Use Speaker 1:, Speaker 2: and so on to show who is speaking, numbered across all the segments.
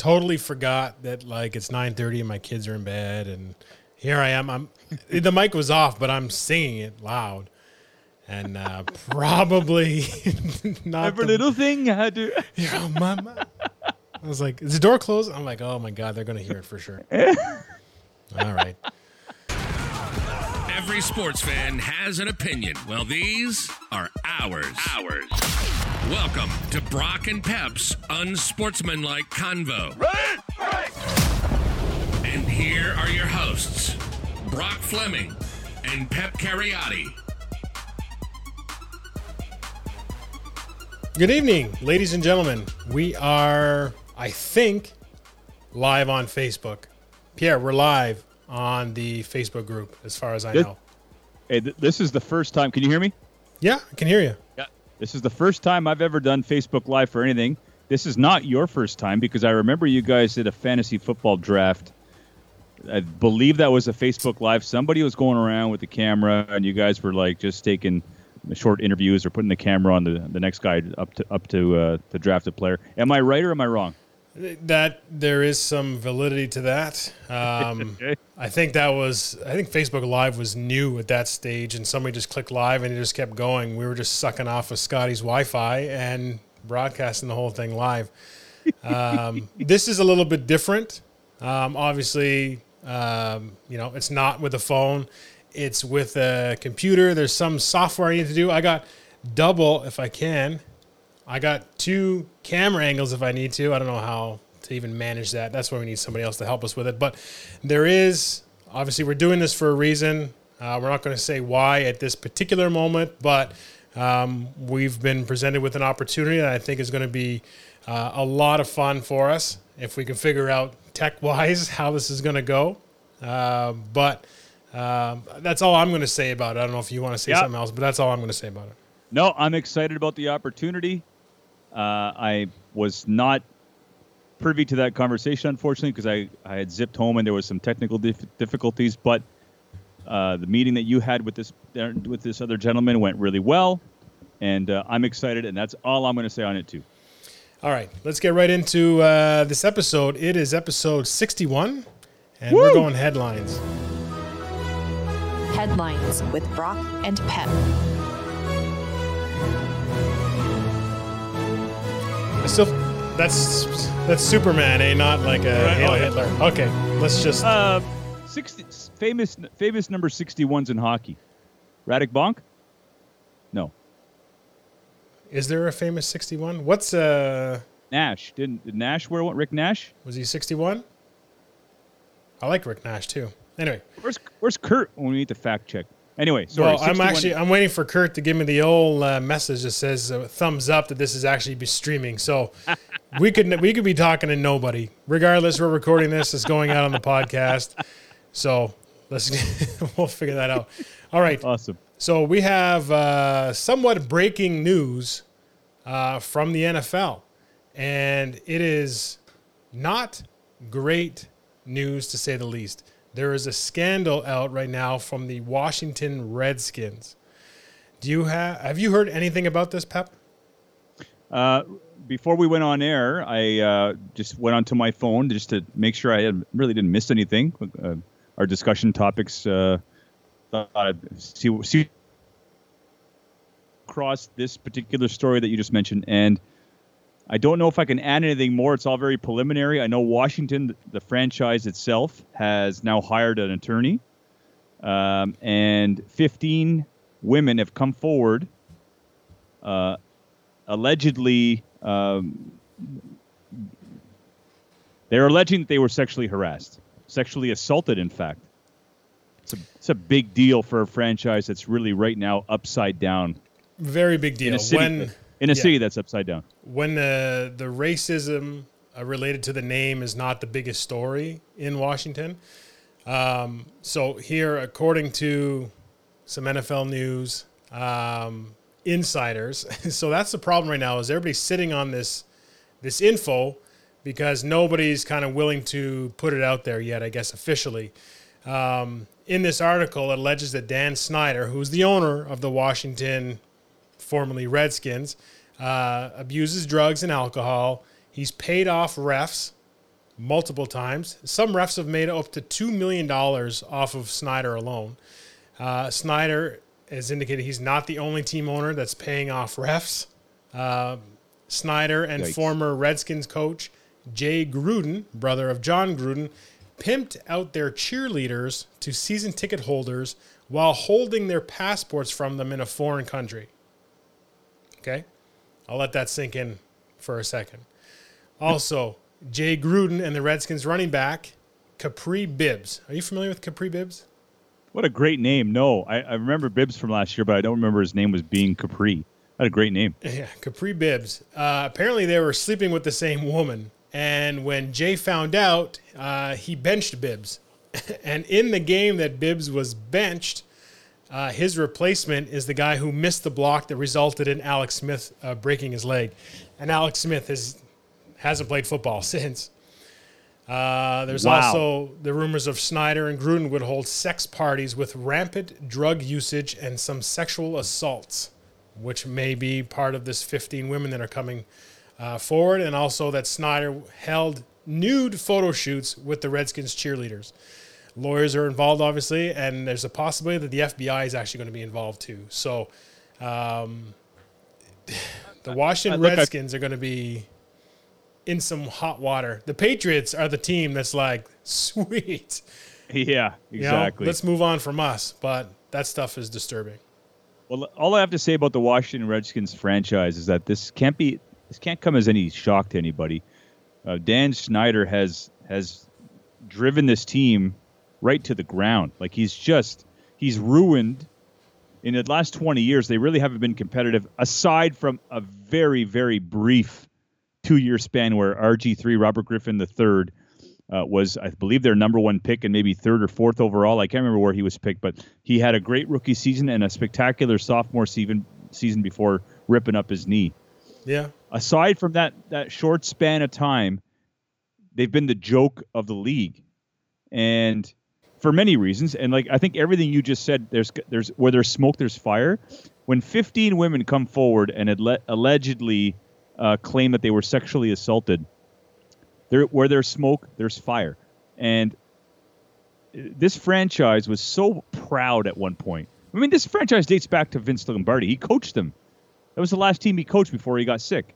Speaker 1: totally forgot that like it's 9:30 and my kids are in bed and here I am. I'm the mic was off, but I'm singing it loud. And uh, probably not
Speaker 2: Every
Speaker 1: the-
Speaker 2: little thing I do.
Speaker 1: you know, mama. I was like, is the door closed? I'm like, oh my god, they're gonna hear it for sure. All right.
Speaker 3: Every sports fan has an opinion. Well, these are ours. Ours. Welcome to Brock and Pep's unsportsmanlike convo. Right. And here are your hosts, Brock Fleming and Pep Cariotti.
Speaker 1: Good evening, ladies and gentlemen. We are, I think, live on Facebook. Pierre, we're live on the Facebook group, as far as I
Speaker 2: Good.
Speaker 1: know.
Speaker 2: Hey, th- this is the first time. Can you hear me?
Speaker 1: Yeah, I can hear you.
Speaker 2: Yeah. This is the first time I've ever done Facebook Live for anything. This is not your first time because I remember you guys did a fantasy football draft. I believe that was a Facebook Live. Somebody was going around with the camera, and you guys were like just taking short interviews or putting the camera on the, the next guy up to up to uh, the drafted player. Am I right or am I wrong?
Speaker 1: That there is some validity to that. Um. I think that was. I think Facebook Live was new at that stage, and somebody just clicked live, and it just kept going. We were just sucking off of Scotty's Wi-Fi and broadcasting the whole thing live. Um, this is a little bit different. Um, obviously, um, you know, it's not with a phone; it's with a computer. There's some software I need to do. I got double, if I can. I got two camera angles if I need to. I don't know how to even manage that. That's why we need somebody else to help us with it. But there is obviously we're doing this for a reason. Uh, we're not going to say why at this particular moment, but um, we've been presented with an opportunity that I think is going to be uh, a lot of fun for us if we can figure out tech wise how this is going to go. Uh, but um, that's all I'm going to say about it. I don't know if you want to say
Speaker 2: Yeah.
Speaker 1: something else, but that's all I'm going to say about it.
Speaker 2: No, I'm excited about the opportunity. Uh, I was not privy to that conversation, unfortunately, because I, I had zipped home and there was some technical dif- difficulties. But uh, the meeting that you had with this uh, with this other gentleman went really well, and uh, I'm excited, and that's all I'm going to say on it too.
Speaker 1: All right, let's get right into uh, this episode. It is episode 61, and we're going headlines.
Speaker 4: Headlines with Brock and Pep.
Speaker 1: I still, that's that's Superman, eh? Not like a
Speaker 2: Right,
Speaker 1: Hail
Speaker 2: oh, yeah.
Speaker 1: Hitler. Okay, let's just.
Speaker 2: Uh, 60, famous famous number 61s in hockey. Radek Bonk? No,
Speaker 1: is there a famous 61? What's uh?
Speaker 2: Nash. Didn't did Nash wear one? Rick Nash?
Speaker 1: Was he 61? I like Rick Nash too. Anyway,
Speaker 2: Where's Where's Kurt when we need to fact check? Anyway, sorry.
Speaker 1: well, I'm actually I'm waiting for Kurt to give me the old uh, message that says uh, thumbs up that this is actually be streaming. So we could we could be talking to nobody. Regardless, we're recording this. It's going out on the podcast. So let's we'll figure that out. All right.
Speaker 2: awesome.
Speaker 1: So we have uh, somewhat breaking news uh, from the NFL, and it is not great news to say the least. There is a scandal out right now from the Washington Redskins. Do you have have you heard anything about this, Pep?
Speaker 2: Uh, before we went on air, I uh, just went onto my phone just to make sure I had, really didn't miss anything. Uh, our discussion topics. Uh, thought I'd see see across this particular story that you just mentioned, and I don't know if I can add anything more. It's all very preliminary. I know Washington, the franchise itself, has now hired an attorney, um, and 15 women have come forward. Uh, allegedly um, they're alleging that they were sexually harassed, sexually assaulted. In fact, it's a, it's a big deal for a franchise that's really right now upside down
Speaker 1: Very big deal.
Speaker 2: in a city
Speaker 1: when
Speaker 2: in a
Speaker 1: yeah.
Speaker 2: city that's upside down.
Speaker 1: when the the racism uh, related to the name is not the biggest story in Washington. Um, so here, according to some NFL news um, insiders, so that's the problem right now is everybody's sitting on this this info because nobody's kind of willing to put it out there yet. I guess officially. Um, in this article, it alleges that Dan Snyder, who's the owner of the Washington formerly Redskins, uh, abuses drugs and alcohol. He's paid off refs multiple times. Some refs have made up to $2 million off of Snyder alone. Uh, Snyder has indicated he's not the only team owner that's paying off refs. Uh, Snyder and
Speaker 2: Yikes.
Speaker 1: former Redskins coach Jay Gruden, brother of Jon Gruden, pimped out their cheerleaders to season ticket holders while holding their passports from them in a foreign country. Okay? I'll let that sink in for a second. Also, Jay Gruden and the Redskins running back, Kapri Bibbs. Are you familiar with Kapri Bibbs?
Speaker 2: What a great name. No, I, I remember Bibbs from last year, but I don't remember his name was being Kapri. Had a great name.
Speaker 1: Yeah, Kapri Bibbs. Uh, apparently, they were sleeping with the same woman. And when Jay found out, uh, he benched Bibbs. and in the game that Bibbs was benched, uh, his replacement is the guy who missed the block that resulted in Alex Smith uh, breaking his leg. And Alex Smith has, hasn't played football since. Uh, there's
Speaker 2: Wow.
Speaker 1: also the rumors of Snyder and Gruden would hold sex parties with rampant drug usage and some sexual assaults, which may be part of this 15 women that are coming uh, forward, and also that Snyder held nude photo shoots with the Redskins cheerleaders. Lawyers are involved, obviously, and there's a possibility that the FBI is actually going to be involved too. So, um, the Washington
Speaker 2: look, I-
Speaker 1: Redskins are going to be in some hot water. The Patriots are the team that's like, sweet.
Speaker 2: Yeah,
Speaker 1: You know,
Speaker 2: exactly.
Speaker 1: let's move on from us. But that stuff is disturbing.
Speaker 2: Well, all I have to say about the Washington Redskins franchise is that this can't be this can't come as any shock to anybody. Uh, Dan Snyder has has driven this team right to the ground. Like he's just he's ruined. In the last 20 years, they really haven't been competitive, aside from a very, very brief two-year span where RG3 Robert Griffin III uh, was, I believe, their number one pick and maybe third or fourth overall. I can't remember where he was picked, but he had a great rookie season and a spectacular sophomore season season before ripping up his knee.
Speaker 1: Yeah.
Speaker 2: Aside from that that short span of time, they've been the joke of the league, and for many reasons. And like I think everything you just said, there's there's where there's smoke, there's fire. When 15 women come forward and alle- allegedly uh, claim that they were sexually assaulted, there where there's smoke, there's fire. And this franchise was so proud at one point. I mean, this franchise dates back to Vince Lombardi. He coached them. That was the last team he coached before he got sick.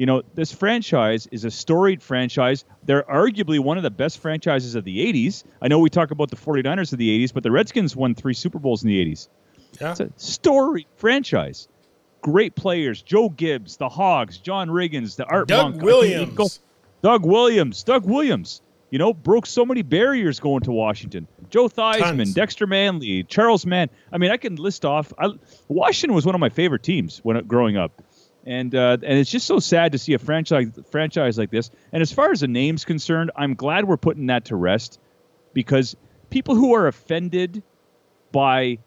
Speaker 2: You know, this franchise is a storied franchise. They're arguably one of the best franchises of the 80s. I know we talk about the 49ers of the 80s, but the Redskins won three Super Bowls in the 80s.
Speaker 1: Yeah.
Speaker 2: It's a storied franchise. Great players Joe Gibbs, the Hogs, John Riggins, the Art
Speaker 1: Doug
Speaker 2: Monk.
Speaker 1: Williams.
Speaker 2: go- Doug Williams. Doug Williams. You know, broke so many barriers going to Washington. Joe Theismann,
Speaker 1: Tons.
Speaker 2: Dexter Manley, Charles Mann. I mean, I can list off. I, Washington was one of my favorite teams when growing up, and uh, and it's just so sad to see a franchise franchise like this. And as far as the name's concerned, I'm glad we're putting that to rest because people who are offended by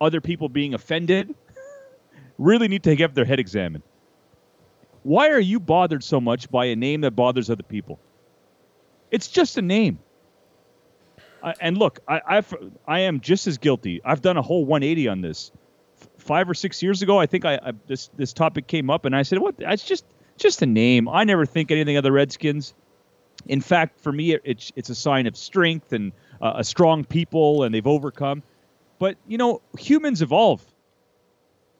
Speaker 2: other people being offended really need to get their head examined. Why are you bothered so much by a name that bothers other people? It's just a name. I, and look, I, I've, I am just as guilty. I've done a whole 180 on this. Five or six years ago, I think I, I this this topic came up, and I said, "What? It's just just a name. I never think anything of the Redskins." In fact, for me, it, it's it's a sign of strength and uh, a strong people, and they've overcome. But you know, humans evolve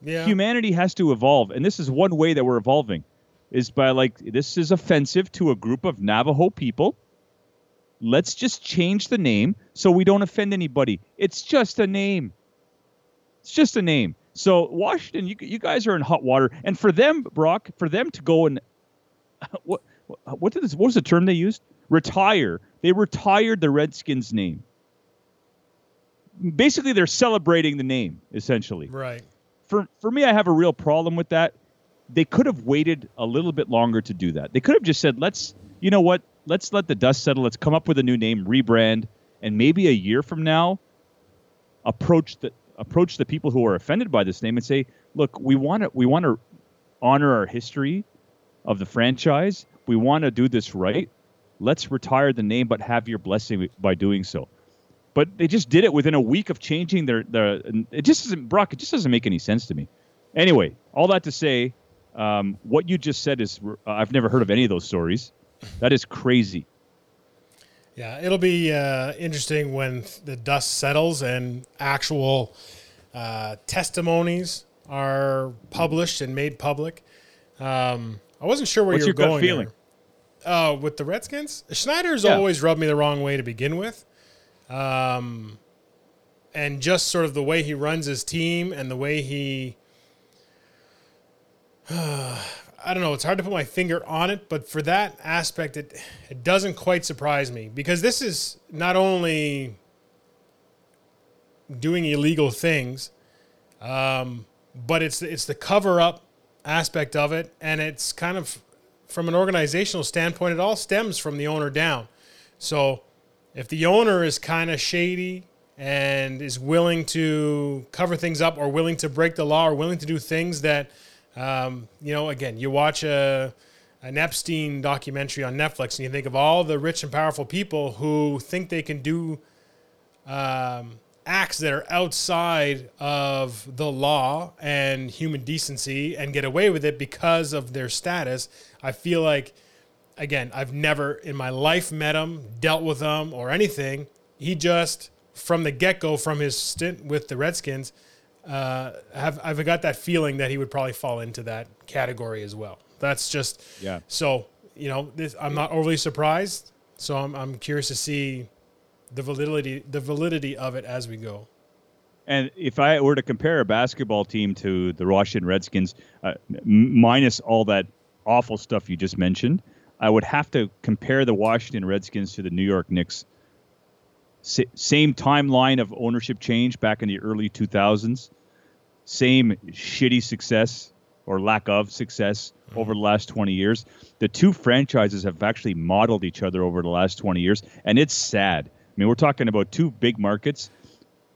Speaker 1: Yeah.
Speaker 2: humanity has to evolve and this is one way that we're evolving is by like this is offensive to a group of navajo people let's just change the name so we don't offend anybody it's just a name it's just a name so washington you, you guys are in hot water and for them brock for them to go and what what did this what was the term they used retire they retired the redskins name basically they're celebrating the name essentially
Speaker 1: Right.
Speaker 2: for for me, I have a real problem with that. They could have waited a little bit longer to do that. They could have just said, "Let's, you know what? Let's let the dust settle. Let's come up with a new name, rebrand, and maybe a year from now, approach the approach the people who are offended by this name and say, "Look, we want to we want to honor our history of the franchise. We want to do this right. Let's retire the name, but have your blessing by doing so." But they just did it within a week of changing their their. It just doesn't, Brock. It just doesn't make any sense to me. Anyway, all that to say, um, what you just said is uh, I've never heard of any of those stories. That is crazy.
Speaker 1: Yeah, it'll be uh, interesting when the dust settles and actual uh, testimonies are published and made public. Um, I wasn't sure where
Speaker 2: What's
Speaker 1: you were
Speaker 2: your gut
Speaker 1: going
Speaker 2: feeling?
Speaker 1: there. Uh, with the Redskins, Snyder's
Speaker 2: Yeah.
Speaker 1: always rubbed me the wrong way to begin with. Um, and just sort of the way he runs his team and the way he I don't know. It's hard to put my finger on it, but for that aspect, it it doesn't quite surprise me because this is not only doing illegal things, um, but it's it's the cover up aspect of it, and it's kind of from an organizational standpoint, it all stems from the owner down. So if the owner is kind of shady and is willing to cover things up or willing to break the law or willing to do things that um, you know again you watch a an Epstein documentary on Netflix and you think of all the rich and powerful people who think they can do um, acts that are outside of the law and human decency and get away with it because of their status. I feel like, again, I've never in my life met him, dealt with him, or anything. He just, from the get go, from his stint with the Redskins, uh, have I've got that feeling that he would probably fall into that category as well. That's just
Speaker 2: Yeah.
Speaker 1: So you know, this, I'm not overly surprised. So I'm I'm curious to see the validity the validity of it as we go.
Speaker 2: And if I were to compare a basketball team to the Washington Redskins, uh, m- minus all that awful stuff you just mentioned, I would have to compare the Washington Redskins to the New York Knicks. Sa- same timeline of ownership change back in the early 2000s. Same shitty success or lack of success over the last 20 years. The two franchises have actually modeled each other over the last 20 years, and it's sad. I mean, we're talking about two big markets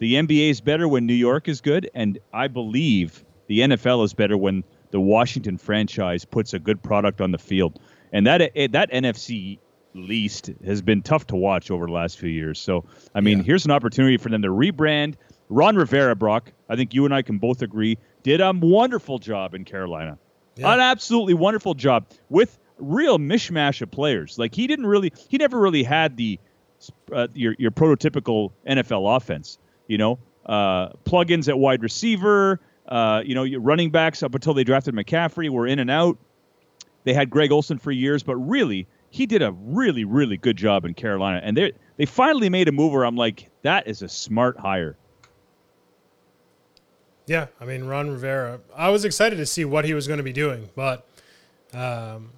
Speaker 2: the NBA is better when New York is good, and I believe the NFL is better when the Washington franchise puts a good product on the field. And that eh, that NFC least has been tough to watch over the last few years. So, I mean,
Speaker 1: Yeah.
Speaker 2: here's an opportunity for them to rebrand. Ron Rivera, Brock, I think you and I can both agree, did a wonderful job in Carolina.
Speaker 1: Yeah.
Speaker 2: An absolutely wonderful job with real mishmash of players. Like he didn't really, he never really had the uh, your your prototypical NFL offense. You know, uh, plugins at wide receiver. Uh, you know, your running backs up until they drafted McCaffrey were in and out. They had Greg Olsen for years, but really, he did a really, really good job in Carolina. And they they finally made a move where I'm like, that is a smart hire.
Speaker 1: Yeah, I mean Ron Rivera. I was excited to see what he was going to be doing, but um,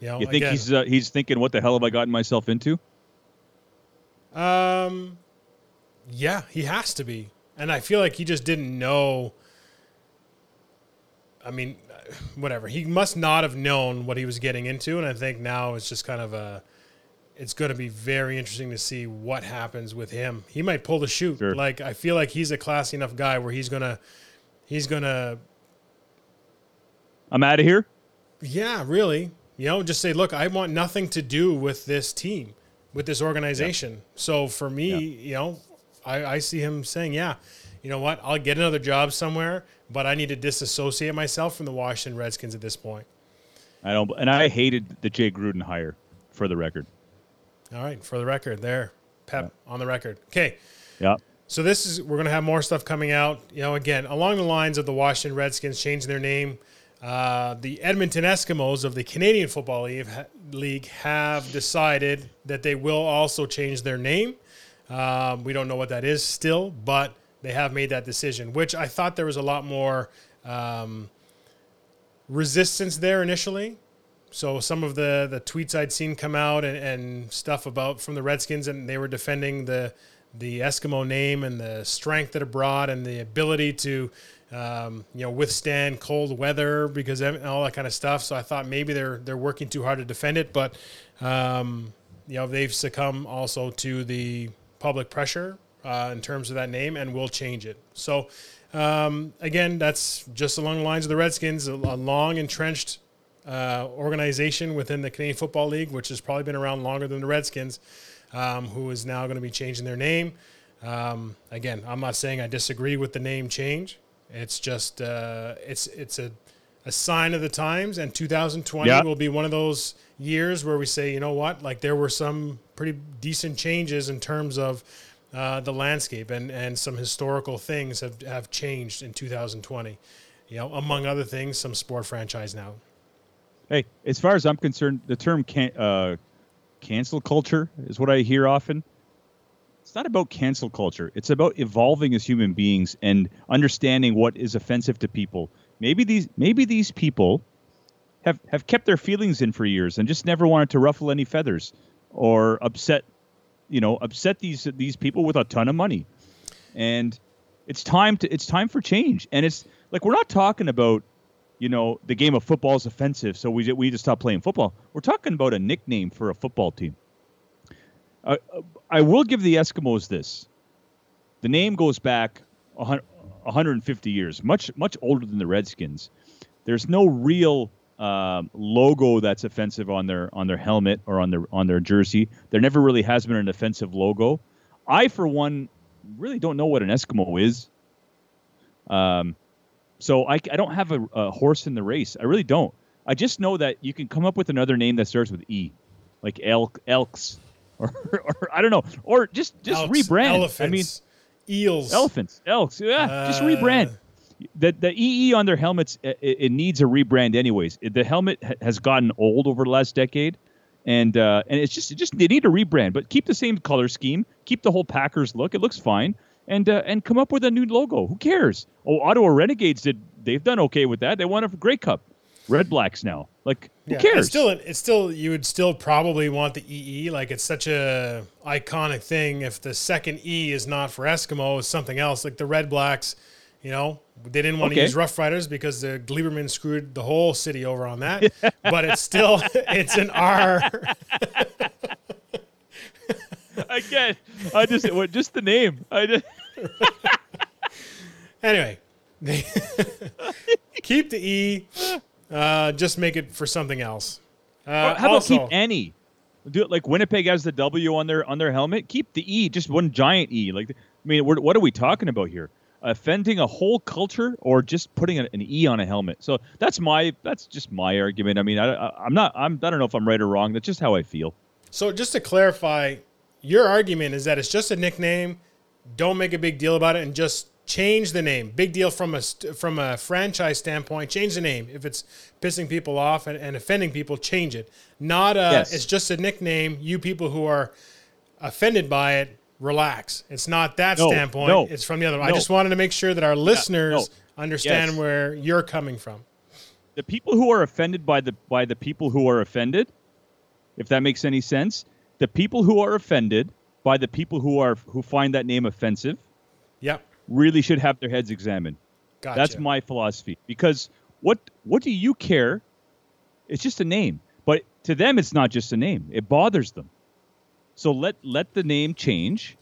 Speaker 1: you know,
Speaker 2: You think
Speaker 1: again,
Speaker 2: he's uh, he's thinking, what the hell have I gotten myself into?
Speaker 1: Um, yeah, he has to be, and I feel like he just didn't know. I mean, whatever. He must not have known what he was getting into, and I think now it's just kind of a. It's going to be very interesting to see what happens with him. He might pull the chute.
Speaker 2: Sure.
Speaker 1: Like I feel like he's a classy enough guy where he's gonna, he's gonna
Speaker 2: I'm out of here.
Speaker 1: Yeah, really. You know, just say, look, I want nothing to do with this team, with this organization. So for me,
Speaker 2: Yeah.
Speaker 1: you know, I, I see him saying, yeah, you know what, I'll get another job somewhere, but I need to disassociate myself from the Washington Redskins at this point.
Speaker 2: I don't, and I hated the Jay Gruden hire, for the record.
Speaker 1: All right, for the record, there, Pep on the record. Okay,
Speaker 2: Yeah.
Speaker 1: So this is we're going to have more stuff coming out. You know, again along the lines of the Washington Redskins changing their name. Uh, the Edmonton Eskimos of the Canadian Football League, League have decided that they will also change their name. Um, we don't know what that is still, but they have made that decision, which I thought there was a lot more um, resistance there initially. So some of the the tweets I'd seen come out and, and stuff about from the Redskins, and they were defending the the Eskimo name and the strength that it brought and the ability to um, you know withstand cold weather because and all that kind of stuff. So I thought maybe they're they're working too hard to defend it, but um, you know they've succumbed also to the public pressure uh, in terms of that name and will change it. So um, again, that's just along the lines of the Redskins, a, a long entrenched uh, organization within the Canadian Football League, which has probably been around longer than the Redskins, um, who is now going to be changing their name. Um, again, I'm not saying I disagree with the name change. It's just uh, it's it's a a sign of the times, and 2020
Speaker 2: Yeah.
Speaker 1: will be one of those years where we say, you know what, like there were some pretty decent changes in terms of uh, the landscape and, and some historical things have, have changed in 2020. You know, among other things, some sport franchise now.
Speaker 2: Hey, as far as I'm concerned, the term can, uh, cancel culture is what I hear often. It's not about cancel culture. It's about evolving as human beings and understanding what is offensive to people. Maybe these maybe these people have have kept their feelings in for years and just never wanted to ruffle any feathers or upset, you know, upset these these people with a ton of money. And it's time to it's time for change. And it's like we're not talking about you know, the game of football is offensive, so we we just stop playing football. We're talking about a nickname for a football team. Uh, I will give the Eskimos this: the name goes back 150 years, much much older than the Redskins. There's no real um, logo that's offensive on their on their helmet or on their on their jersey. There never really has been an offensive logo. I, for one, really don't know what an Eskimo is. Um, so I, I don't have a, a, horse in the race. I really don't. I just know that you can come up with another name that starts with E, like elk, elks, or, or I don't know, or just just elks, rebrand.
Speaker 1: Elephants, I mean, eels,
Speaker 2: elephants, elks. Yeah, uh, just rebrand. The the EE on their helmets it, it needs a rebrand anyways. The helmet has gotten old over the last decade, and uh, and it's just it just they need a rebrand, but keep the same color scheme, keep the whole Packers look. It looks fine and uh, and come up with a new logo. Who cares? Oh, Ottawa Renegades did. They've done okay with that. They won a Grey Cup. Red Blacks now. Like who yeah, cares?
Speaker 1: It's still, it's still. You would still probably want the EE. Like it's such a iconic thing. If the second E is not for Eskimo, it's something else. Like the Red Blacks. You know, they didn't want okay. to use Rough Riders because the Glieberman screwed the whole city over on that. but it's still it's an R.
Speaker 2: Again, I just what just the name. I just
Speaker 1: anyway, keep the E. Uh, just make it for something else.
Speaker 2: Uh, how about keep any? Do it like Winnipeg has the W on their on their helmet. Keep the E, just one giant E. Like I mean, what are we talking about here? Offending a whole culture or just putting an, an E on a helmet? So that's my that's just my argument. I mean, I, I, I'm not I'm I don't know if I'm right or wrong. That's just how I feel.
Speaker 1: So just to clarify, your argument is that it's just a nickname. Don't make a big deal about it, and just change the name. Big deal from a from a franchise standpoint. Change the name if it's pissing people off and, and offending people. Change it. Not a, yes. it's just a nickname. You people who are offended by it, relax. It's not that no, standpoint. No, it's from the other. No. I just wanted to make sure that our listeners yeah, understand yes. where you're coming from.
Speaker 2: The people who are offended by the by the people who are offended, if that makes any sense, the people who are offended by the people who are who find that name offensive,
Speaker 1: yeah,
Speaker 2: really should have their heads examined.
Speaker 1: Gotcha.
Speaker 2: That's my philosophy. Because what what do you care? It's just a name, but to them, it's not just a name. It bothers them. So let let the name change.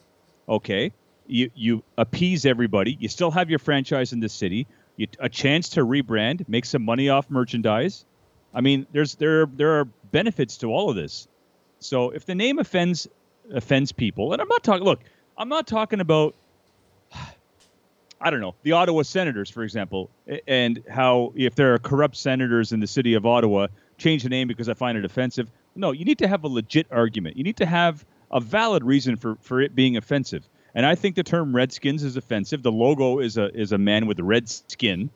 Speaker 2: Okay, you you appease everybody. You still have your franchise in the city. You, a chance to rebrand, make some money off merchandise. I mean, there's there there are benefits to all of this. So if the name offends offends people, and I'm not talking look, I'm not talking about I don't know, the Ottawa Senators, for example, and how if there are corrupt senators in the city of Ottawa, change the name because I find it offensive. No, you need to have a legit argument. You need to have a valid reason for, for it being offensive. And I think the term Redskins is offensive. The logo is a is a man with red skin.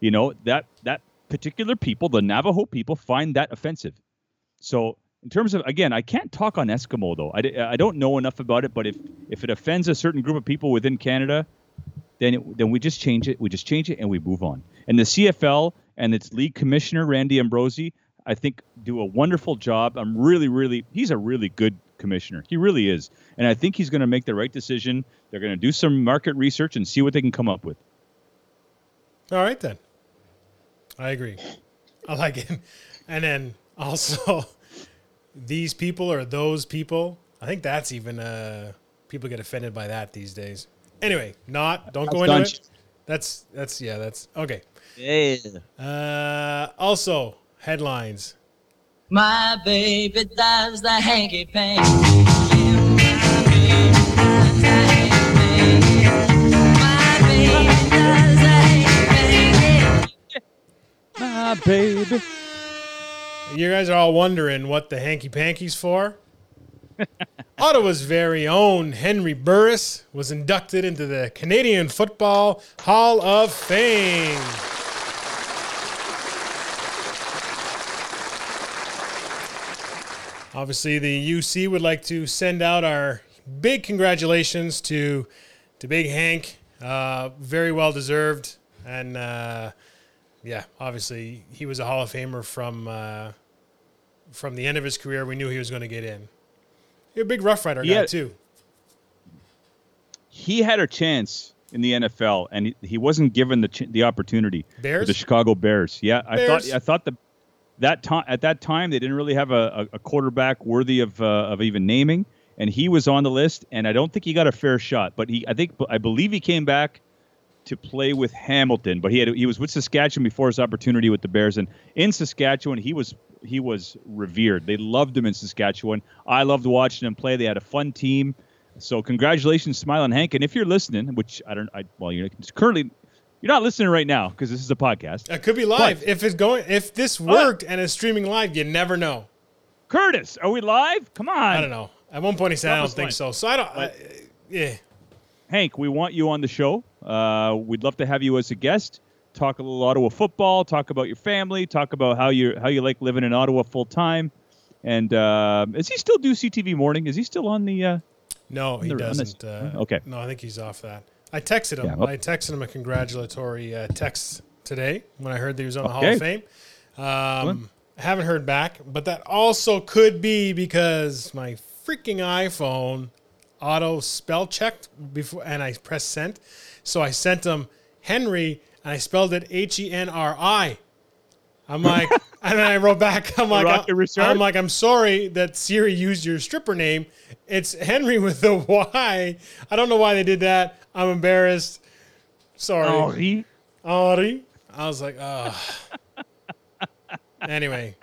Speaker 2: You know, that that particular people, the Navajo people, find that offensive. So in terms of again, I can't talk on Eskimo though. I, I don't know enough about it, but if if it offends a certain group of people within Canada, then it, then we just change it. We just change it and we move on. And the CFL and its league commissioner Randy Ambrosie, I think, do a wonderful job. I'm really, really, he's a really good commissioner. He really is, and I think he's going to make the right decision. They're going to do some market research and see what they can come up with.
Speaker 1: All right then, I agree. I like it, and then also these people or those people. I think that's even uh, people get offended by that these days. Anyway, not don't go into it. That's that's yeah, that's okay.
Speaker 2: Yeah.
Speaker 1: Uh, also headlines.
Speaker 5: My baby does the hanky panky.
Speaker 2: My baby.
Speaker 1: You guys are all wondering what the hanky panky's for. Ottawa's very own Henry Burris was inducted into the Canadian Football Hall of Fame. Obviously, the UC would like to send out our big congratulations to to Big Hank. Uh, very well deserved, and uh, yeah, obviously he was a Hall of Famer from uh, from the end of his career. We knew he was going to get in. You're a big Rough Rider guy
Speaker 2: Yeah.
Speaker 1: too.
Speaker 2: He had a chance in the NFL, and he, he wasn't given the ch- the opportunity.
Speaker 1: Bears?
Speaker 2: the Chicago Bears. Yeah, I thought I thought the that time at that time they didn't really have a, a, a quarterback worthy of uh, of even naming, and he was on the list, and I don't think he got a fair shot. But he, I think, I believe he came back to play with Hamilton, but he had he was with Saskatchewan before his opportunity with the Bears, and in Saskatchewan he was he was revered. They loved him in Saskatchewan. I loved watching him play. They had a fun team. So congratulations, Smiling Hank. And if you're listening, which I don't, I well, you're currently you're not listening right now because this is a podcast.
Speaker 1: It could be live
Speaker 2: But-
Speaker 1: if it's going. If this worked and it's streaming live, you never know.
Speaker 2: Curtis, are we live? Come on.
Speaker 1: I don't know. At one point he said, "I don't think so." So I don't. I, yeah.
Speaker 2: Hank, we want you on the show. Uh, we'd love to have you as a guest. Talk a little Ottawa football. Talk about your family. Talk about how you how you like living in Ottawa full time. And uh, is he still do CTV morning? Is he still on the? Uh,
Speaker 1: No, he
Speaker 2: the-
Speaker 1: doesn't. Uh,
Speaker 2: okay.
Speaker 1: No, I think he's off that. I texted him.
Speaker 2: Yeah, well-
Speaker 1: I texted him a congratulatory uh, text today when I heard that he was on the Hall of Fame. Um, I haven't heard back, but that also could be because my freaking iPhone auto spell checked before, and I pressed sent. So I sent him Henry, and I spelled it H E N R I. I'm like, and then I wrote back. I'm like, I'm like, I'm sorry that Siri used your stripper name. It's Henry with the Y. I don't know why they did that. I'm embarrassed. Sorry,
Speaker 2: Henri?
Speaker 1: Henri. I was like, oh. anyway,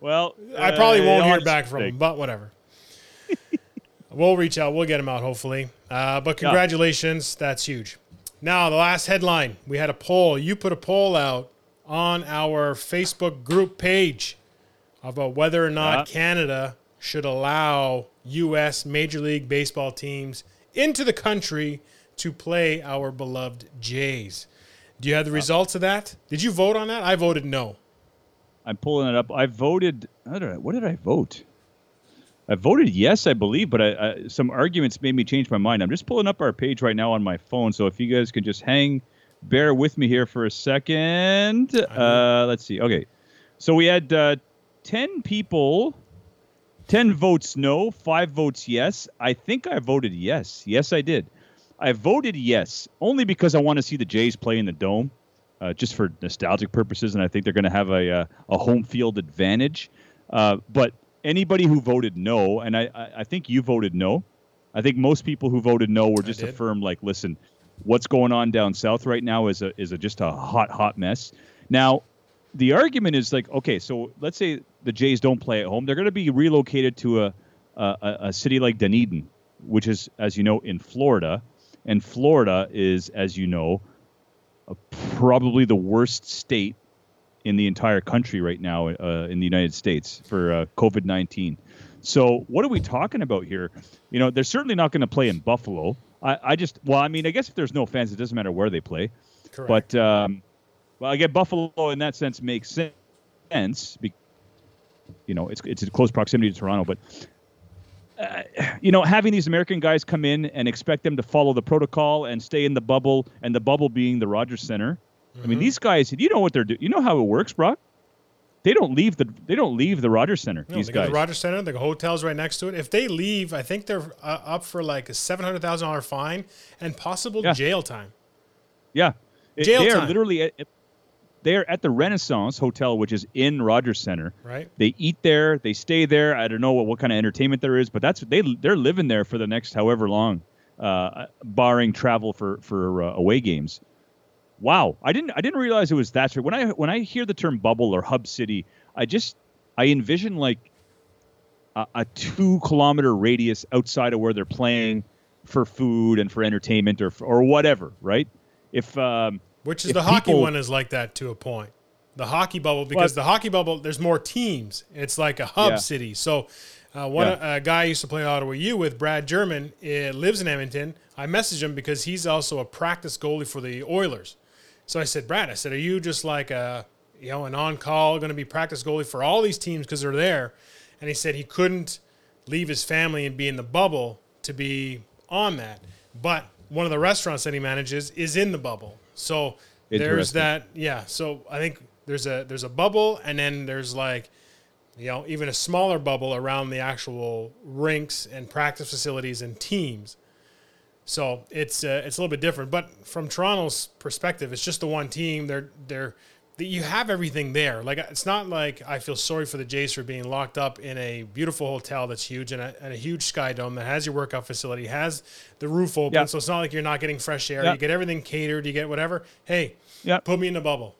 Speaker 2: Well,
Speaker 1: I probably
Speaker 2: uh,
Speaker 1: won't hear back from him, but whatever. We'll reach out. We'll get him out, hopefully. Uh, but congratulations. That's huge. Now, the last headline we had a poll. You put a poll out on our Facebook group page about whether or not
Speaker 2: Yeah.
Speaker 1: Canada should allow U.S. Major League Baseball teams into the country to play our beloved Jays. Do you have the results of that? Did you vote on that? I voted no.
Speaker 2: I'm pulling it up. I voted. I don't know, what did I vote? I voted yes, I believe, but I, I, some arguments made me change my mind. I'm just pulling up our page right now on my phone, so if you guys could just hang, bear with me here for a second. Uh, let's see. Okay, so we had uh, ten people, ten votes no, five votes yes. I think I voted yes. Yes, I did. I voted yes only because I want to see the Jays play in the dome uh, just for nostalgic purposes, and I think they're going to have a, uh, a home field advantage. Uh, but anybody who voted no, and I, I, I think you voted no, I think most people who voted no were just affirmed like, listen, what's going on down south right now is a is a just a hot hot mess. Now, the argument is like, okay, so let's say the Jays don't play at home, they're going to be relocated to a a, a city like Dunedin, which is, as you know, in Florida, and Florida is, as you know, probably the worst state in the entire country right now uh, in the United States for uh, COVID 19. So, what are we talking about here? You know, they're certainly not going to play in Buffalo. I, I just, well, I mean, I guess if there's no fans, it doesn't matter where they play.
Speaker 1: Correct.
Speaker 2: But, um, well, I get Buffalo in that sense makes sense. Be, you know, it's it's in close proximity to Toronto, but uh, you know, having these American guys come in and expect them to follow the protocol and stay in the bubble, and the bubble being the Rogers Center. I
Speaker 1: Mm-hmm.
Speaker 2: mean, these guys, you know what they're doing. You know how it works, Brock. They don't leave the they don't leave the Rogers Center.
Speaker 1: No,
Speaker 2: these guys.
Speaker 1: the Rogers Center. The hotel's right next to it. If they leave, I think they're uh, up for like a seven hundred thousand dollar fine and possible
Speaker 2: Yeah.
Speaker 1: jail time.
Speaker 2: Yeah,
Speaker 1: Jail
Speaker 2: they are
Speaker 1: time.
Speaker 2: literally at, they are at the Renaissance Hotel, which is in Rogers Center.
Speaker 1: Right.
Speaker 2: They eat there. They stay there. I don't know what, what kind of entertainment there is, but that's they they're living there for the next however long, uh, barring travel for for uh, away games. Wow, I didn't I didn't realize it was that. When I when I hear the term bubble or hub city, I just I envision like a, a two kilometer radius outside of where they're playing for food and for entertainment or or whatever, right? If um,
Speaker 1: Which is
Speaker 2: if
Speaker 1: the hockey
Speaker 2: people-
Speaker 1: one is like that to a point. The hockey bubble because
Speaker 2: Well-
Speaker 1: the hockey bubble there's more teams. It's like a hub
Speaker 2: Yeah.
Speaker 1: city. So Uh, one
Speaker 2: Yeah.
Speaker 1: a guy I used to play Ottawa U with, Brad German, uh, lives in Edmonton. I messaged him because he's also a practice goalie for the Oilers. So I said, Brad, I said, are you just like a you know an on call going to be practice goalie for all these teams because they're there? And he said he couldn't leave his family and be in the bubble to be on that. But one of the restaurants that he manages is in the bubble. So there's that. Yeah. So I think there's a there's a bubble, and then there's like you know even a smaller bubble around the actual rinks and practice facilities and teams. So it's uh, it's a little bit different. But from Toronto's perspective, it's just the one team. They're they're you have everything there. Like it's not like I feel sorry for the Jays for being locked up in a beautiful hotel that's huge and a, and a huge sky dome that has your workout facility, has the roof open,
Speaker 2: Yeah.
Speaker 1: so it's not like you're not getting fresh air.
Speaker 2: Yeah.
Speaker 1: You get everything catered. You get whatever. Hey,
Speaker 2: Yeah.
Speaker 1: put me in the bubble.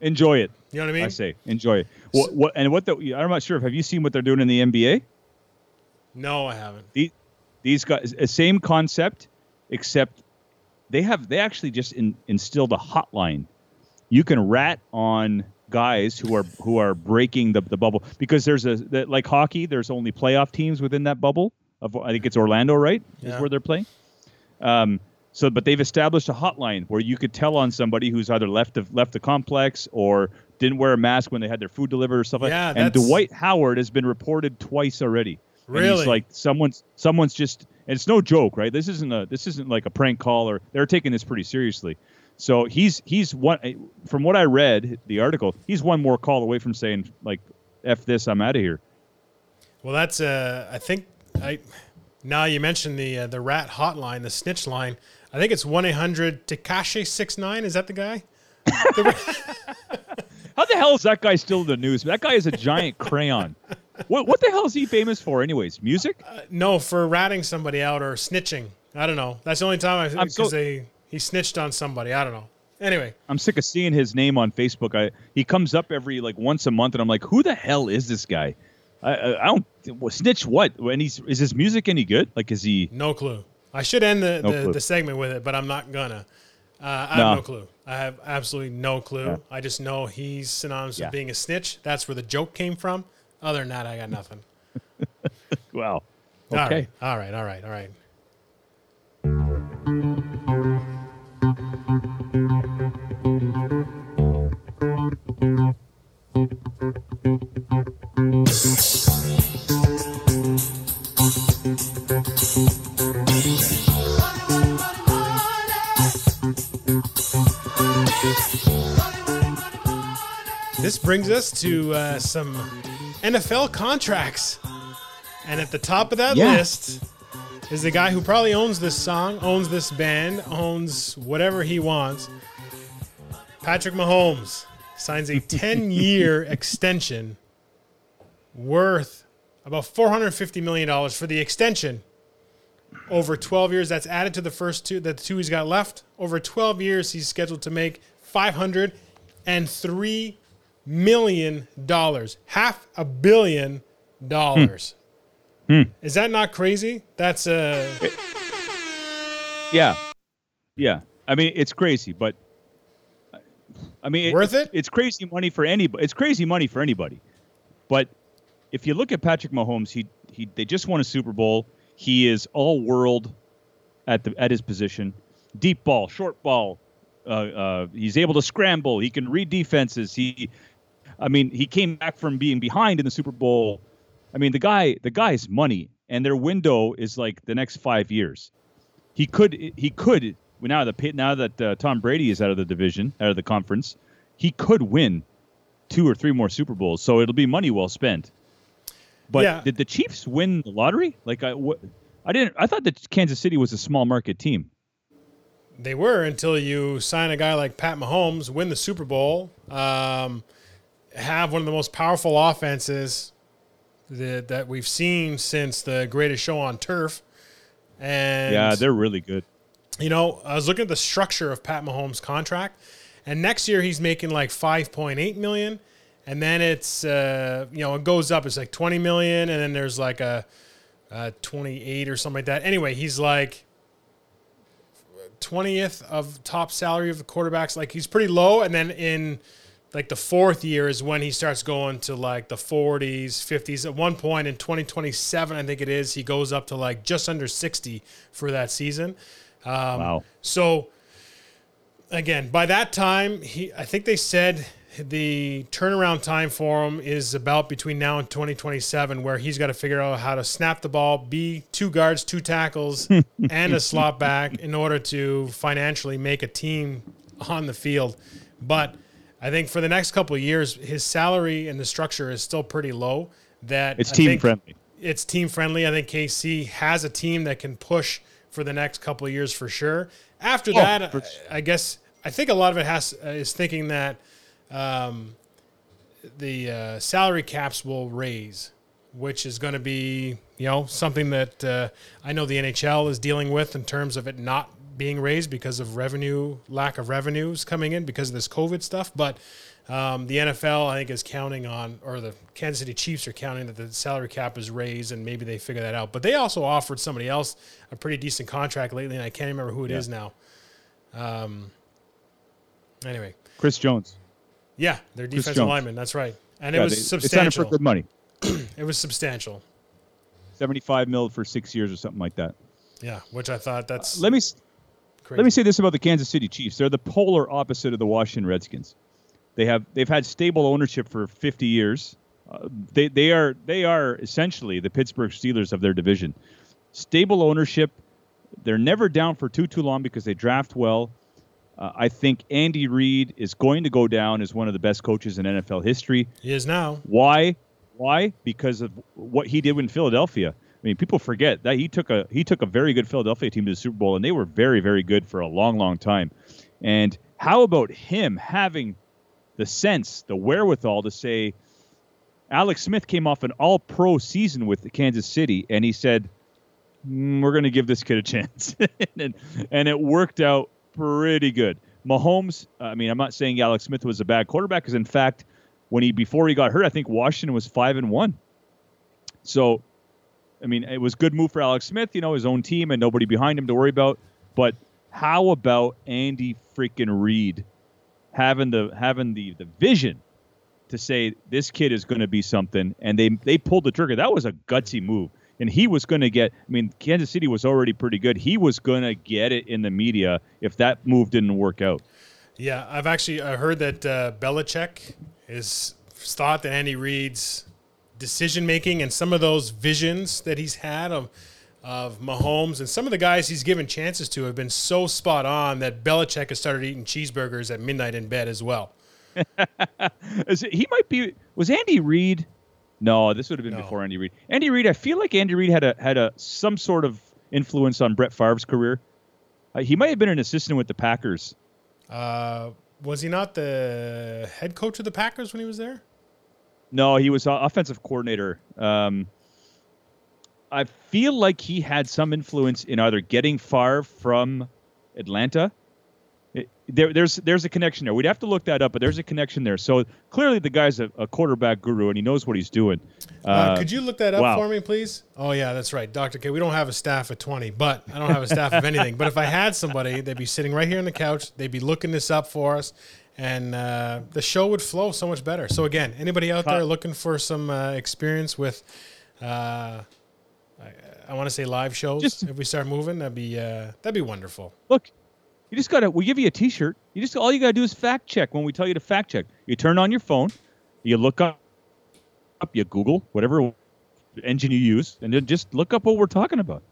Speaker 2: Enjoy it.
Speaker 1: You know what I mean?
Speaker 2: I say enjoy it. What, what and what the I'm not sure have you seen what they're doing in the NBA?
Speaker 1: No, I haven't.
Speaker 2: These these guys uh, same concept except they have they actually just in, instilled a hotline. You can rat on guys who are who are breaking the, the bubble because there's a that, like hockey there's only playoff teams within that bubble of I think it's Orlando right
Speaker 1: Yeah.
Speaker 2: is where they're playing. Um, so, but they've established a hotline where you could tell on somebody who's either left the, left the complex or didn't wear a mask when they had their food delivered or stuff like
Speaker 1: Yeah,
Speaker 2: that. And Dwight Howard has been reported twice already. And
Speaker 1: Really?
Speaker 2: he's like someone's someone's just and it's no joke, right? This isn't a this isn't like a prank call or they're taking this pretty seriously. So he's he's one from what I read the article, he's one more call away from saying like f this, I'm out of here.
Speaker 1: Well, that's uh, I think I now you mentioned the uh, the rat hotline, the snitch line. I think it's one eight hundred Tekashi six nine. Is that the guy?
Speaker 2: How the hell is that guy still in the news? That guy is a giant crayon. What what the hell is he famous for anyways? Music?
Speaker 1: No, for ratting somebody out or snitching. I don't know. That's the only time I because
Speaker 2: so-
Speaker 1: they he snitched on somebody. I don't know. Anyway,
Speaker 2: I'm sick of seeing his name on Facebook. I he comes up every like once a month, and I'm like, who the hell is this guy? I I, I don't snitch what? And he's is his music any good? Like, is he?
Speaker 1: no clue. I should end the,
Speaker 2: No
Speaker 1: the, the segment with it, but I'm not gonna. Uh, I
Speaker 2: No.
Speaker 1: have no clue. I have absolutely no clue.
Speaker 2: Yeah.
Speaker 1: I just know he's synonymous
Speaker 2: Yeah.
Speaker 1: with being a snitch. That's where the joke came from. Other than that, I got nothing.
Speaker 2: well,
Speaker 1: All
Speaker 2: Okay.
Speaker 1: right. All right. All right. All right. This brings us to uh, some NFL contracts. And at the top of that
Speaker 2: Yeah.
Speaker 1: list is the guy who probably owns this song, owns this band, owns whatever he wants. Patrick Mahomes signs a 10 year extension worth about $450 million for the extension over 12 years. That's added to the first two, the two he's got left. Over 12 years, he's scheduled to make $503 million. dollars. Half a billion dollars. Is that not crazy? That's uh
Speaker 2: Yeah. Yeah. I mean, it's crazy, but I mean, it-
Speaker 1: Worth it?
Speaker 2: It's crazy money for anybody. It's crazy money for anybody. But if you look at Patrick Mahomes, he he they just won a Super Bowl. He is all world at the at his position. Deep ball, short ball. Uh, uh, he's able to scramble. He can read defenses. He, I mean, he came back from being behind in the Super Bowl. I mean, the guy, the guy's money, and their window is like the next five years. He could, he could now that now that uh, Tom Brady is out of the division, out of the conference, he could win two or three more Super Bowls. So it'll be money well spent. But
Speaker 1: Yeah.
Speaker 2: did the Chiefs win the lottery? Like I, what, I didn't. I thought that Kansas City was a small market team.
Speaker 1: they were until you sign a guy like Pat Mahomes, win the Super Bowl, um, have one of the most powerful offenses that, that we've seen since the greatest show on turf. And
Speaker 2: yeah, they're really good.
Speaker 1: you know, I was looking at the structure of Pat Mahomes' contract, and next year he's making like 5.8 million, and then it's uh, you know it goes up. It's like 20 million, and then there's like a, a 28 or something like that. Anyway, he's like 20th of top salary of the quarterbacks. Like he's pretty low, and then in like the fourth year is when he starts going to like the 40s, 50s. At one point in 2027, I think it is, he goes up to like just under 60 for that season. Um,
Speaker 2: Wow.
Speaker 1: So again, by that time, he I think they said the turnaround time for him is about between now and 2027, where he's got to figure out how to snap the ball, be two guards, two tackles, and a slot back in order to financially make a team on the field. But I think for the next couple of years, his salary and the structure is still pretty low. That
Speaker 2: It's
Speaker 1: I
Speaker 2: team
Speaker 1: think-
Speaker 2: friendly.
Speaker 1: it's team friendly. I think KC has a team that can push for the next couple of years for sure. After
Speaker 2: Oh,
Speaker 1: that,
Speaker 2: for-
Speaker 1: I I guess I think a lot of it has uh, is thinking that um, the uh, salary caps will raise, which is going to be you know something that uh, I know the NHL is dealing with in terms of it not being raised because of revenue lack of revenues coming in because of this COVID stuff, but. Um, the NFL, I think, is counting on, or the Kansas City Chiefs are counting that the salary cap is raised, and maybe they figure that out. But they also offered somebody else a pretty decent contract lately, and I can't remember who it is now. Um, anyway,
Speaker 2: Chris Jones.
Speaker 1: yeah, their defensive lineman. That's right, and
Speaker 2: Yeah,
Speaker 1: it was
Speaker 2: they- They
Speaker 1: substantial.
Speaker 2: for good money.
Speaker 1: It was substantial.
Speaker 2: 75 mil for six years or something like that.
Speaker 1: Yeah, which I thought that's
Speaker 2: Let me
Speaker 1: crazy.
Speaker 2: let me say this about the Kansas City Chiefs. They're the polar opposite of the Washington Redskins. They have they've had stable ownership for 50 years. Uh, they they are they are essentially the Pittsburgh Steelers of their division. Stable ownership. They're never down for too too long because they draft well. Uh, I think Andy Reid is going to go down as one of the best coaches in NFL history.
Speaker 1: He is now.
Speaker 2: Why? Why? Because of what he did in Philadelphia. I mean, people forget that he took a he took a very good Philadelphia team to the Super Bowl, and they were very, very good for a long, long time. And how about him having the sense, the wherewithal to say, Alex Smith came off an All Pro season with Kansas City, and he said, "Mm, "We're going to give this kid a chance," and, and it worked out pretty good. Mahomes, I mean, I'm not saying Alex Smith was a bad quarterback, because in fact, when he before he got hurt, I think Washington was five and one. So, I mean, it was good move for Alex Smith, you know, his own team and nobody behind him to worry about. But how about Andy freaking Reid having the having the the vision to say this kid is going to be something, and they they pulled the trigger. That was a gutsy move, and he was going to get. I mean, Kansas City was already pretty good. He was going to get it in the media if that move didn't work out.
Speaker 1: Yeah, I've actually I heard that uh, Belichick is thought that Andy Reid's decision making and some of those visions that he's had of of Mahomes and some of the guys he's given chances to have been so spot on that Belichick has started eating cheeseburgers at midnight in bed as well.
Speaker 2: He might be. Was Andy Reid? No, this would have been
Speaker 1: No.
Speaker 2: before Andy Reid. Andy Reid. I feel like Andy Reid had a had a some sort of influence on Brett Favre's career. Uh, he might have been an assistant with the Packers.
Speaker 1: Uh, was he not the head coach of the Packers when he was there?
Speaker 2: No, he was uh, offensive coordinator. Um, I feel like he had some influence in either getting Favre from Atlanta. It- there, there's there's a connection there. We'd have to look that up, but there's a connection there. So clearly, the guy's a, a quarterback guru and he knows what he's doing.
Speaker 1: Uh, could you look that up
Speaker 2: wow.
Speaker 1: for me, please? Oh yeah, that's right, Doctor K. We don't have a staff of twenty, but I don't have a staff of anything. But if I had somebody, they'd be sitting right here on the couch. They'd be looking this up for us, and uh, the show would flow so much better. So again, anybody out there looking for some uh, experience with, uh, I, I want to say live shows.
Speaker 2: Just-
Speaker 1: if we start moving, that'd be uh, that'd be wonderful.
Speaker 2: Look, you just gotta. We give you a T-shirt. You just all you gotta do is fact check when we tell you to fact check. You turn on your phone, you look up, up, you Google whatever engine you use, and then just look up what we're talking about.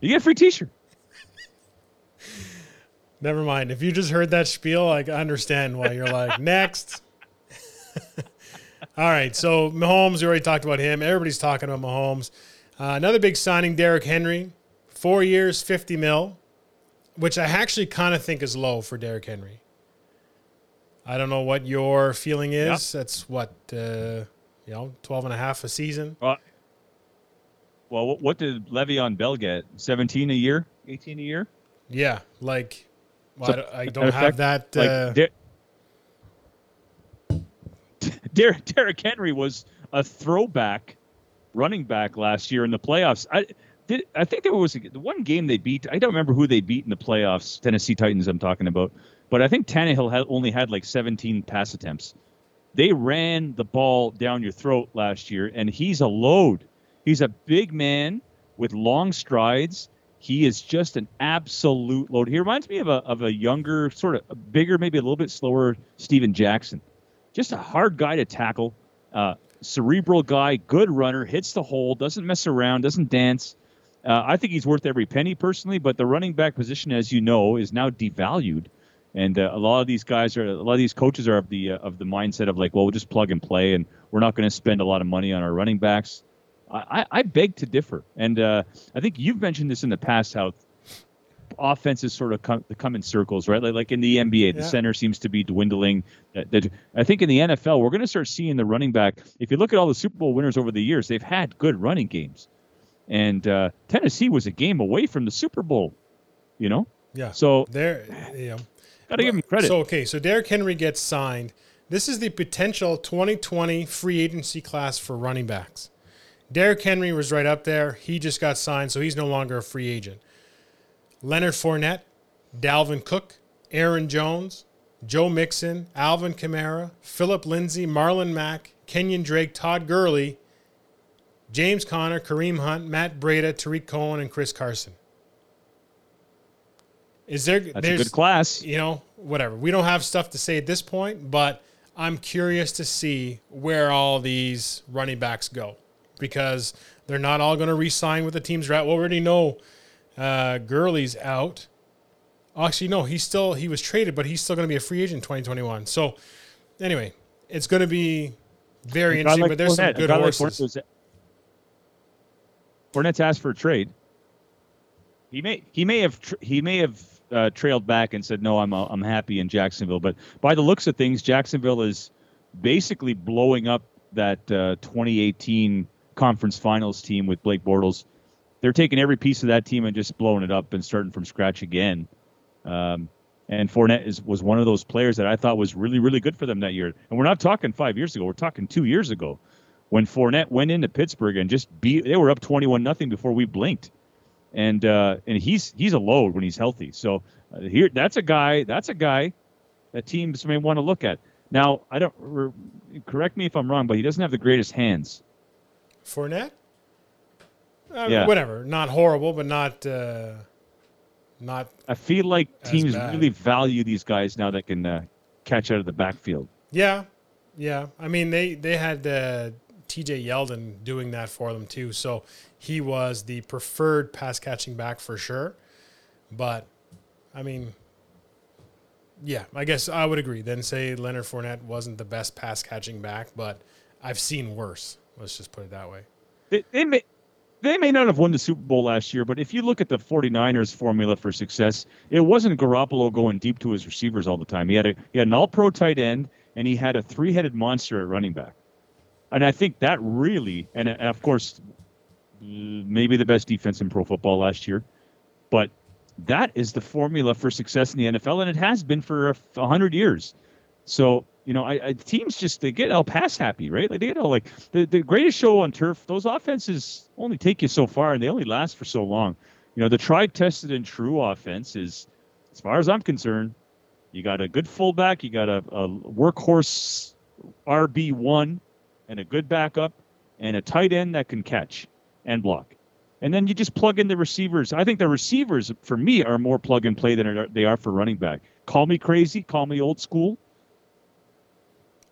Speaker 2: You get a free T-shirt.
Speaker 1: Never mind. If you just heard that spiel, like I understand why you're like next. All right, so Mahomes, we already talked about him. Everybody's talking about Mahomes. Uh, another big signing, Derrick Henry, four years, fifty mil, which I actually kind of think is low for Derrick Henry. I don't know what your feeling is. That's what uh, you know, 12 and a half a season.
Speaker 2: Uh, well, what, what did Le'Veon Bell get? Seventeen a year, eighteen a year.
Speaker 1: Yeah, like well,
Speaker 2: So,
Speaker 1: I don't, I don't have
Speaker 2: effect,
Speaker 1: that.
Speaker 2: Like
Speaker 1: uh,
Speaker 2: Der- Derrick Derrick Henry was a throwback running back last year in the playoffs. I did. I think there was a, the one game they beat. I don't remember who they beat in the playoffs. Tennessee Titans. I'm talking about. But I think Tannehill had, only had like 17 pass attempts. they ran the ball down your throat last year, and he's a load. He's a big man with long strides. He is just an absolute load. He reminds me of a of a younger, sort of bigger, maybe a little bit slower Steven Jackson. Just a hard guy to tackle. Uh, cerebral guy, good runner, hits the hole, doesn't mess around, doesn't dance. Uh, I think he's worth every penny personally, but the running back position, as you know, is now devalued. And uh, a lot of these guys are, a lot of these coaches are of the uh, of the mindset of like, well, we'll just plug and play, and we're not going to spend a lot of money on our running backs. I, I beg to differ, and uh, I think you've mentioned this in the past how offenses sort of come, come in circles, right? Like, like in the NBA, the yeah. center seems to be dwindling. I think in the NFL, we're going to start seeing the running back. If you look at all the Super Bowl winners over the years, they've had good running games, and uh, Tennessee was a game away from the Super Bowl. You know.
Speaker 1: Yeah.
Speaker 2: So
Speaker 1: there, you know,
Speaker 2: gotta give him credit.
Speaker 1: So okay, so Derrick Henry gets signed. This is the potential 2020 free agency class for running backs. Derrick Henry was right up there. He just got signed, so he's no longer a free agent. Leonard Fournette, Dalvin Cook, Aaron Jones, Joe Mixon, Alvin Kamara, Phillip Lindsay, Marlon Mack, Kenyon Drake, Todd Gurley, James Conner, Kareem Hunt, Matt Breida, Tarik Cohen, and Chris Carson. Is there?
Speaker 2: That's a good class.
Speaker 1: You know, whatever. We don't have stuff to say at this point, but I'm curious to see where all these running backs go because they're not all going to re-sign with the teams. Right? We already know uh, Gurley's out. Actually, no, he's still he was traded, but he's still going to be a free agent in 2021. So, anyway, it's going to be very interesting. Like but there's Fournette, some good horses. Like
Speaker 2: Fournette's asked for a trade. He may he may have he may have uh, trailed back and said no, I'm uh, I'm happy in Jacksonville. But by the looks of things, Jacksonville is basically blowing up that uh, 2018 conference finals team with Blake Bortles they're taking every piece of that team and just blowing it up and starting from scratch again. Um, and Fournette is, was one of those players that I thought was really, really good for them that year. And we're not talking five years ago; we're talking two years ago, when Fournette went into Pittsburgh and just beat. They were up twenty-one nothing before we blinked, and uh, and he's he's a load when he's healthy. So uh, here, that's a guy. That's a guy that teams may want to look at. Now, I don't re- correct me if I'm wrong, but he doesn't have the greatest hands.
Speaker 1: Fournette. Uh, yeah. Whatever. Not horrible, but not. Uh, not.
Speaker 2: I feel like teams bad. really value these guys now that can uh, catch out of the backfield.
Speaker 1: Yeah, yeah. I mean, they they had uh, T.J. Yeldon doing that for them too, so he was the preferred pass catching back for sure. But, I mean, yeah, I guess I would agree. Then say Leonard Fournette wasn't the best pass catching back, but I've seen worse. Let's just put it that way.
Speaker 2: They, may they may not have won the Super Bowl last year, but if you look at the 49ers formula for success, it wasn't Garoppolo going deep to his receivers all the time. He had a he had an all-pro tight end and he had a three-headed monster at running back. And I think that really and, and of course maybe the best defense in pro football last year, but that is the formula for success in the NFL and it has been for a 100 years. So you know, I, I, teams just they get El pass happy, right? Like they get all like the, the greatest show on turf. Those offenses only take you so far, and they only last for so long. You know, the tried, tested, and true offense is, as far as I'm concerned, you got a good fullback, you got a, a workhorse RB one, and a good backup, and a tight end that can catch and block. And then you just plug in the receivers. I think the receivers, for me, are more plug and play than they are for running back. Call me crazy, call me old school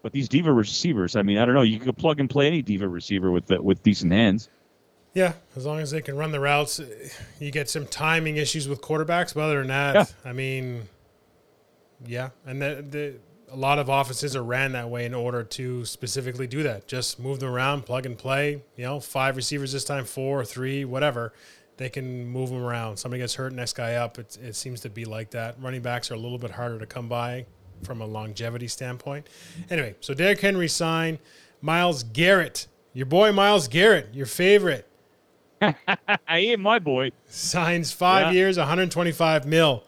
Speaker 2: but these diva receivers, I mean, I don't know. You could plug and play any diva receiver with the, with decent hands.
Speaker 1: Yeah, as long as they can run the routes, you get some timing issues with quarterbacks. But other than that, yeah. I mean, yeah, and the, the a lot of offices are ran that way in order to specifically do that. Just move them around, plug and play. You know, five receivers this time, four, or three, whatever. They can move them around. Somebody gets hurt, next guy up. It, it seems to be like that. Running backs are a little bit harder to come by from a longevity standpoint. Anyway, so Derrick Henry signed Myles Garrett, your boy Myles Garrett, your favorite.
Speaker 2: I am my boy.
Speaker 1: Signs five yeah. years, 125 mil.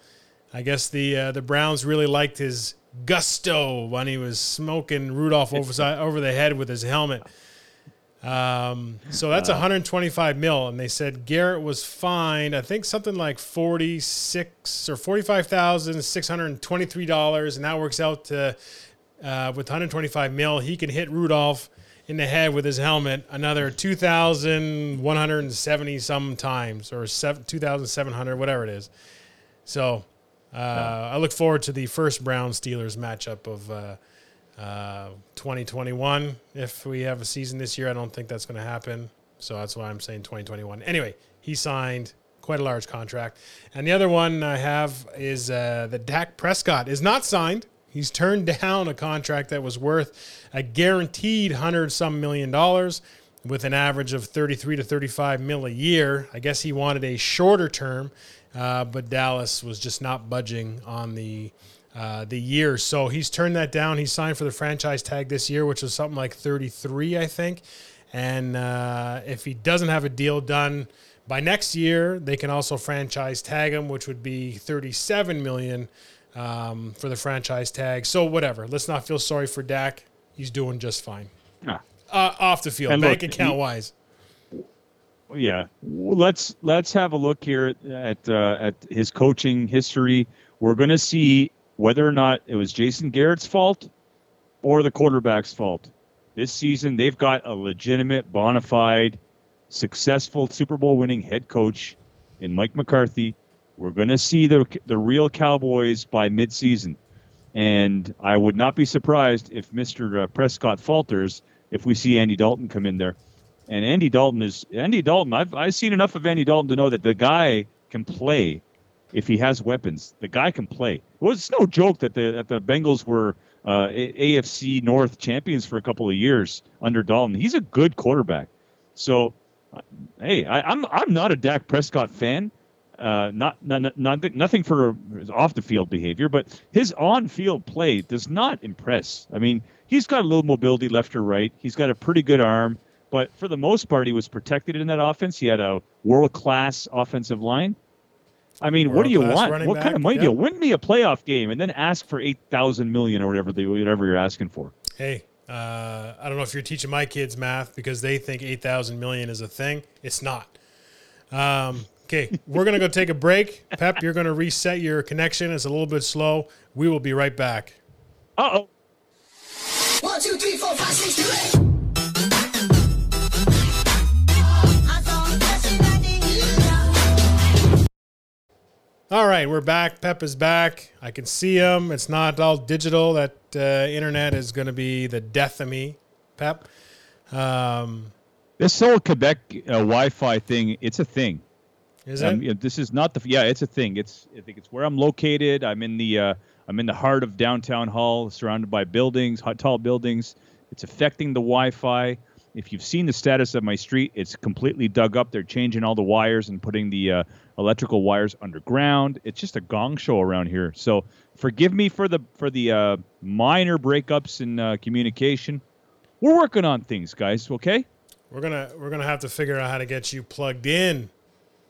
Speaker 1: I guess the uh, the Browns really liked his gusto when he was smoking Rudolph over, over the head with his helmet. Um, so that's uh, 125 mil, and they said Garrett was fined. I think something like 46 or 45 thousand six hundred twenty-three dollars, and that works out to uh, with 125 mil, he can hit Rudolph in the head with his helmet another 2,170 some times or 2,700, whatever it is. So uh, I look forward to the first Brown Steelers matchup of uh, uh, 2021. If we have a season this year, I don't think that's going to happen. So that's why I'm saying 2021. Anyway, he signed quite a large contract. And the other one I have is uh, that Dak Prescott is not signed. He's turned down a contract that was worth a guaranteed hundred some million dollars with an average of 33 to 35 mil a year. I guess he wanted a shorter term, uh, but Dallas was just not budging on the uh, the year. So he's turned that down. He signed for the franchise tag this year, which was something like 33, I think. And uh, if he doesn't have a deal done by next year, they can also franchise tag him, which would be 37 million um, for the franchise tag. So whatever. Let's not feel sorry for Dak. He's doing just fine.
Speaker 2: Ah.
Speaker 1: Uh, off the field,
Speaker 2: And
Speaker 1: bank
Speaker 2: look,
Speaker 1: account wise.
Speaker 2: Yeah, let's let's have a look here at uh, at his coaching history. We're going to see whether or not it was Jason Garrett's fault or the quarterback's fault. This season, they've got a legitimate, bona fide, successful Super Bowl winning head coach in Mike McCarthy. We're going to see the the real Cowboys by midseason, and I would not be surprised if Mr. Uh, Prescott falters if we see Andy Dalton come in there. And Andy Dalton is Andy Dalton. I've I've seen enough of Andy Dalton to know that the guy can play if he has weapons. The guy can play. Well, it's no joke that the that the Bengals were uh, AFC North champions for a couple of years under Dalton. He's a good quarterback. So, uh, hey, I, I'm I'm not a Dak Prescott fan. Uh, not, not, not nothing for his off the field behavior, but his on field play does not impress. I mean, he's got a little mobility left or right. He's got a pretty good arm, but for the most part, he was protected in that offense. He had a world class offensive line. I mean, what do you want?
Speaker 1: running
Speaker 2: What kind of
Speaker 1: back,
Speaker 2: money do
Speaker 1: yeah.
Speaker 2: you win me a playoff game and then ask for eight thousand million or whatever they, whatever you're asking for?
Speaker 1: Hey, uh, I don't know if you're teaching my kids math because they think 8,000 million is a thing. It's not. Um, okay, we're going to go take a break. Pep, you're going to reset your connection. It's a little bit slow. We will be right back.
Speaker 2: Uh oh.
Speaker 6: One, two, three, four, five, six, two, eight.
Speaker 1: All right, we're back. Pep is back. I can see him. It's not all digital. That uh, internet is going to be the death of me, Pep. Um,
Speaker 2: This whole Quebec uh, Wi-Fi thing, it's a thing.
Speaker 1: is it?
Speaker 2: Um, yeah, this is not the yeah, it's a thing. It's I think it's where I'm located. I'm in the uh, I'm in the heart of downtown Hull, surrounded by buildings, tall buildings. It's affecting the Wi-Fi. If you've seen the status of my street, it's completely dug up. They're changing all the wires and putting the uh, electrical wires underground. It's just a gong show around here. So forgive me for the for the uh, minor breakups in uh, communication. We're working on things, guys. Okay.
Speaker 1: We're gonna we're gonna have to figure out how to get you plugged in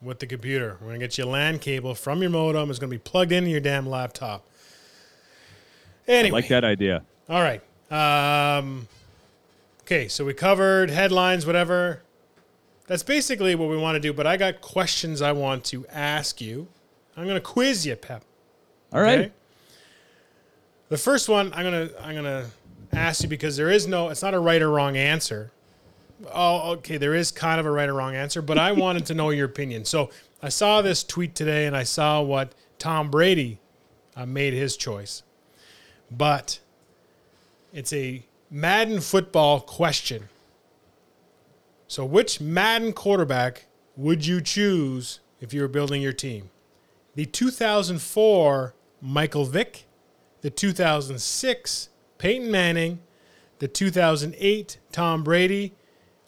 Speaker 1: with the computer. We're gonna get you a LAN cable from your modem. It's gonna be plugged into your damn laptop. Anyway,
Speaker 2: Like that idea.
Speaker 1: All right. Um, okay, so we covered headlines, whatever. That's basically what we want to do. But I got questions I want to ask you. I'm gonna quiz you, Pep.
Speaker 2: All right.
Speaker 1: Okay? The first one I'm gonna I'm gonna ask you because there is no it's not a right or wrong answer. Oh, okay, there is kind of a right or wrong answer, but I wanted to know your opinion. So I saw this tweet today and I saw what Tom Brady uh, made his choice, but it's a Madden football question. So, which Madden quarterback would you choose if you were building your team? The 2004 Michael Vick, the 2006 Peyton Manning, the 2008 Tom Brady,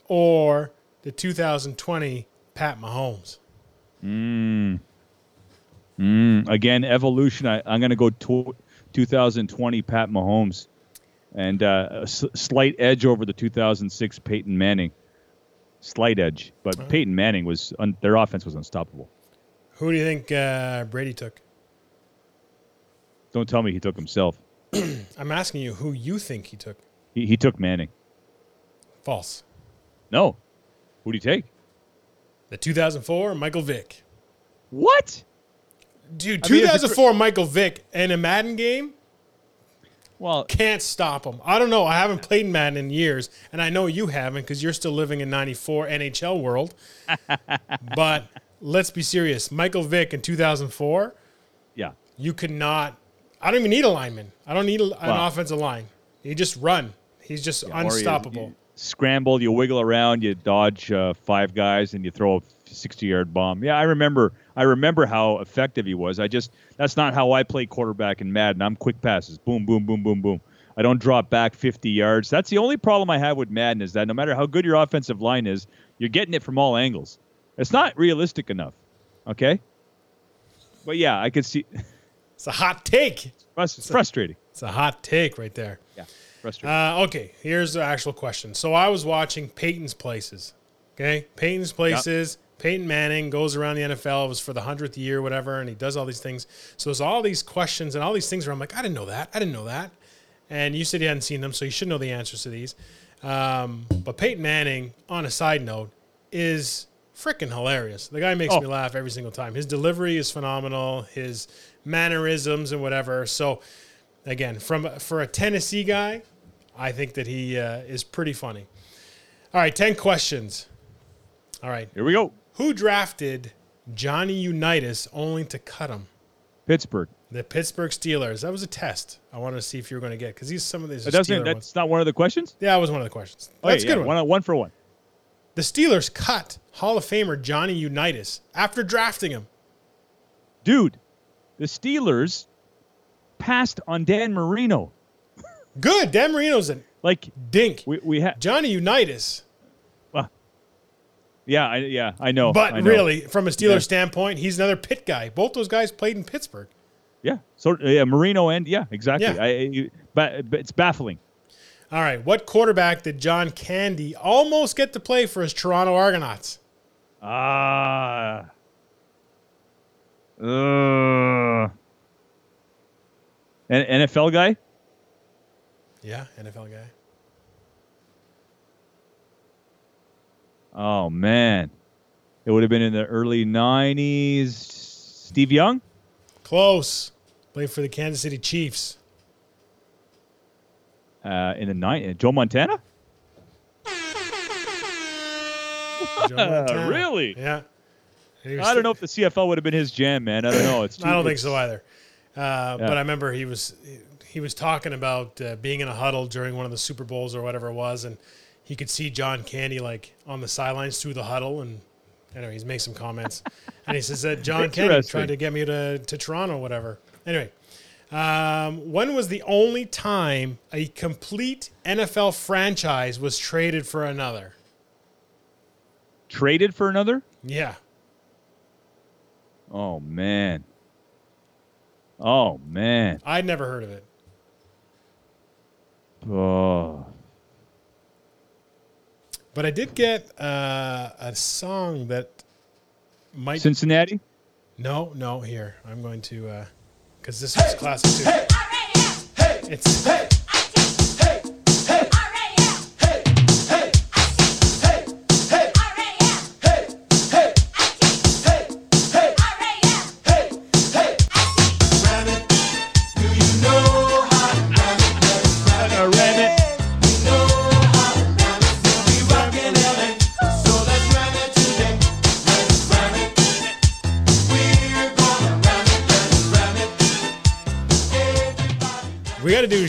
Speaker 1: or the 2020 Pat Mahomes?
Speaker 2: Mm, again, evolution. I, I'm going to go to 2020 Pat Mahomes, and uh, a s- slight edge over the 2006 Peyton Manning. Slight edge, but Peyton Manning was un- their offense was unstoppable.
Speaker 1: Who do you think uh, Brady took?
Speaker 2: Don't tell me he took himself.
Speaker 1: I'm asking you who you think he took.
Speaker 2: He, he took Manning.
Speaker 1: False.
Speaker 2: No, who do you take?
Speaker 1: The 2004 Michael Vick.
Speaker 2: What?
Speaker 1: Dude,
Speaker 2: I mean,
Speaker 1: 2004 Michael Vick in a Madden game?
Speaker 2: Well,
Speaker 1: Can't stop him. I don't know. I haven't played Madden in years, and I know you haven't because you're still living in '94 NHL world. but let's be serious. Michael Vick in 2004,
Speaker 2: yeah.
Speaker 1: you could not. I don't even need a lineman. I don't need a, an offensive line. You just run. He's just
Speaker 2: you-
Speaker 1: unstoppable.
Speaker 2: you scramble, you wiggle around, you dodge uh, five guys, and you throw a 60-yard bomb. Yeah, I remember. I remember how effective he was. I just that's not how I play quarterback in Madden. I'm quick passes, boom, boom, boom, boom, boom. I don't drop back 50 yards. That's the only problem I have with Madden is that no matter how good your offensive line is, you're getting it from all angles. It's not realistic enough. Okay. But yeah, I could see.
Speaker 1: It's a hot take.
Speaker 2: It's frustrating.
Speaker 1: It's a hot take right there.
Speaker 2: Yeah, frustrating.
Speaker 1: Uh, okay, here's the actual question. So I was watching Peyton's Places. Okay, Peyton's Places. Peyton Manning goes around the NFL. It was for the hundredth year, whatever, and he does all these things. So there's all these questions and all these things where I'm like, I didn't know that. I didn't know that. And you said you hadn't seen them, so you should know the answers to these. Um, but Peyton Manning, on a side note, is freaking hilarious. The guy makes
Speaker 2: Oh.
Speaker 1: me laugh every single time. His delivery is phenomenal. His mannerisms and whatever. So again, from for a Tennessee guy, I think that he uh, is pretty funny. All right, ten questions. All right,
Speaker 2: Here we go.
Speaker 1: Who drafted Johnny Unitas only to cut him?
Speaker 2: Pittsburgh.
Speaker 1: The Pittsburgh Steelers. That was a test. I wanted to see if you were going to get because these some of these.
Speaker 2: That doesn't. That's
Speaker 1: ones.
Speaker 2: not one of the questions.
Speaker 1: Yeah, that was one of the questions.
Speaker 2: Oh, okay,
Speaker 1: That's a good
Speaker 2: yeah,
Speaker 1: one.
Speaker 2: One, one for one.
Speaker 1: The Steelers cut Hall of Famer Johnny Unitas after drafting him.
Speaker 2: Dude, the Steelers passed on Dan Marino.
Speaker 1: Good. Dan Marino's a
Speaker 2: Like
Speaker 1: dink.
Speaker 2: we we had.
Speaker 1: Johnny Unitas.
Speaker 2: Yeah, I, yeah, I know.
Speaker 1: But
Speaker 2: I know.
Speaker 1: really, from a Steelers
Speaker 2: Yeah.
Speaker 1: standpoint, he's another pit guy. Both those guys played in Pittsburgh.
Speaker 2: yeah. So yeah, Marino and yeah, exactly.
Speaker 1: Yeah.
Speaker 2: I, but, but it's baffling.
Speaker 1: All right. What quarterback did John Candy almost get to play for his Toronto Argonauts?
Speaker 2: Ah. Uh, an NFL guy?
Speaker 1: Yeah, NFL guy.
Speaker 2: Oh man, it would have been in the early '90s. Steve Young?
Speaker 1: Close. Played for the Kansas City Chiefs.
Speaker 2: Uh, in the night, Joe Montana?
Speaker 1: Joe Montana.
Speaker 2: really?
Speaker 1: Yeah. And he was-
Speaker 2: I don't know if the CFL would have been his jam, man. I don't know. It's too,
Speaker 1: I don't think so either. Uh, But I remember he was he was talking about uh, being in a huddle during one of the Super Bowls or whatever it was, and he could see John Candy like on the sidelines through the huddle, and anyway, he's made some comments, and he says that John Candy tried to get me to to Toronto, whatever. Anyway, um, when was the only time a complete NFL franchise was traded for another?
Speaker 2: Traded for another?
Speaker 1: Yeah,
Speaker 2: Oh man. Oh man.
Speaker 1: I'd never heard of it.
Speaker 2: Oh.
Speaker 1: But I did get uh, a song that might
Speaker 2: Cincinnati?
Speaker 1: No, no, here. I'm going to because this is classic too. Hey, It's
Speaker 2: Uh,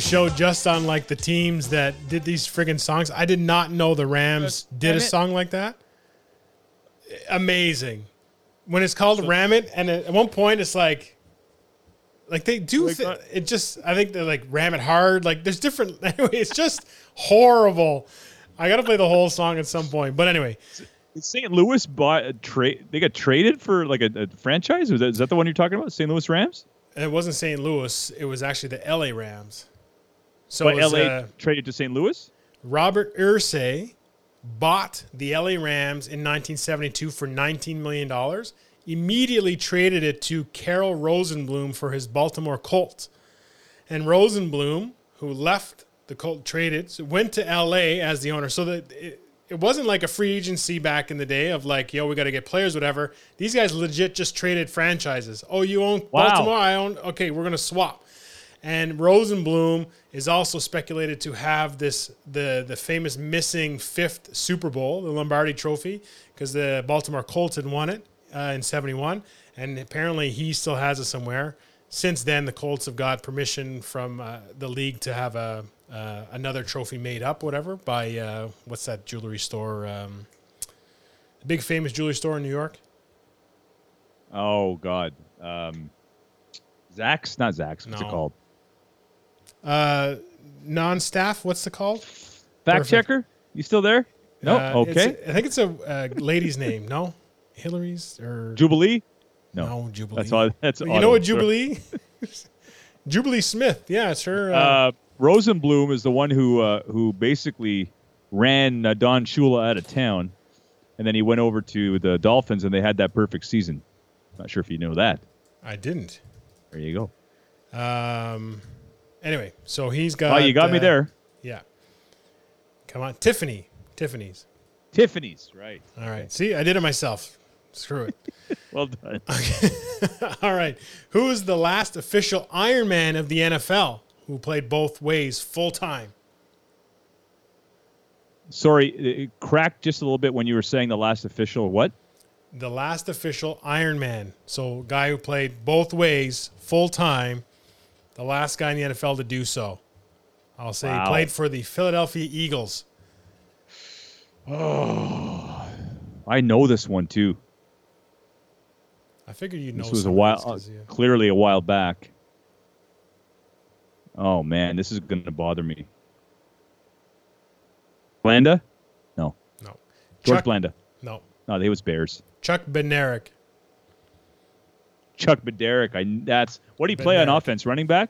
Speaker 1: show just on like the teams that did these friggin' songs. I did not know the Rams did a
Speaker 2: It.
Speaker 1: song like that. Amazing. When it's called Ram It, and at one point it's like, like they do
Speaker 2: Like, uh,
Speaker 1: it. Just I think they're like Ram It Hard. Like there's different. Anyway, it's just horrible. I got to play the whole song at some point. But anyway,
Speaker 2: St. Louis bought a trade. They got traded for like a, a franchise. Is that, is that the one you're talking about? St. Louis Rams?
Speaker 1: it wasn't St. Louis. It was actually the L.A. Rams. So was,
Speaker 2: LA
Speaker 1: uh,
Speaker 2: traded to St. Louis?
Speaker 1: Robert Irsay bought the LA Rams in 1972 for 19 million dollars. Immediately traded it to Carroll Rosenbloom for his Baltimore Colts. And Rosenbloom, who left the Colt traded, so went to LA as the owner. So that it, it wasn't like a free agency back in the day of like, yo, we got to get players, whatever. These guys legit just traded franchises. Oh, you own
Speaker 2: Wow.
Speaker 1: Baltimore, I own. Okay, we're gonna swap. And Rosenbloom is also speculated to have this the the famous missing fifth Super Bowl, the Lombardi Trophy, because the Baltimore Colts had won it uh, in '71, and apparently he still has it somewhere. Since then, the Colts have got permission from uh, the league to have a uh, another trophy made up, whatever, by uh, what's that jewelry store? Um, the big famous jewelry store in New York.
Speaker 2: Oh God. Um, Zach's not Zach's. What's
Speaker 1: No.
Speaker 2: it called?
Speaker 1: Uh, non-staff. What's the called?
Speaker 2: Fact
Speaker 1: Perfect.
Speaker 2: checker. You still there? No.
Speaker 1: Uh,
Speaker 2: okay.
Speaker 1: I think it's a uh, lady's name. No, Hillary's or
Speaker 2: Jubilee.
Speaker 1: no,
Speaker 2: No.
Speaker 1: Jubilee.
Speaker 2: That's all. That's
Speaker 1: you know what. Jubilee? Jubilee Smith. Yeah, it's her. Uh,
Speaker 2: Uh, Rosenbloom is the one who uh, who basically ran uh, Don Shula out of town, and then he went over to the Dolphins, and they had that perfect season. Not sure if you know that.
Speaker 1: I didn't.
Speaker 2: There you go.
Speaker 1: Um. Anyway, so he's got.
Speaker 2: oh, you got me
Speaker 1: uh,
Speaker 2: there.
Speaker 1: Yeah. Come on, Tiffany. Tiffany's.
Speaker 2: Tiffany's right.
Speaker 1: All right. See, I did it myself. Screw it.
Speaker 2: Well done.
Speaker 1: All right. Who is the last official Ironman of the NFL who played both ways full time?
Speaker 2: Sorry, it cracked just a little bit when you were saying the last official. What?
Speaker 1: The last official Ironman. So, guy who played both ways full time. The last guy in the NFL to do so. I'll say
Speaker 2: Wow.
Speaker 1: he played for the Philadelphia Eagles.
Speaker 2: Oh, I know this one too.
Speaker 1: I figured you'd know.
Speaker 2: This was a while, uh,
Speaker 1: yeah.
Speaker 2: clearly a while back. Oh man, this is going to bother me. Blanda? No,
Speaker 1: No.
Speaker 2: George
Speaker 1: Chuck,
Speaker 2: Blanda.
Speaker 1: No.
Speaker 2: No, they was Bears.
Speaker 1: Chuck Bednarik.
Speaker 2: Chuck Bednarik. I that's what did he play on offense? Running back?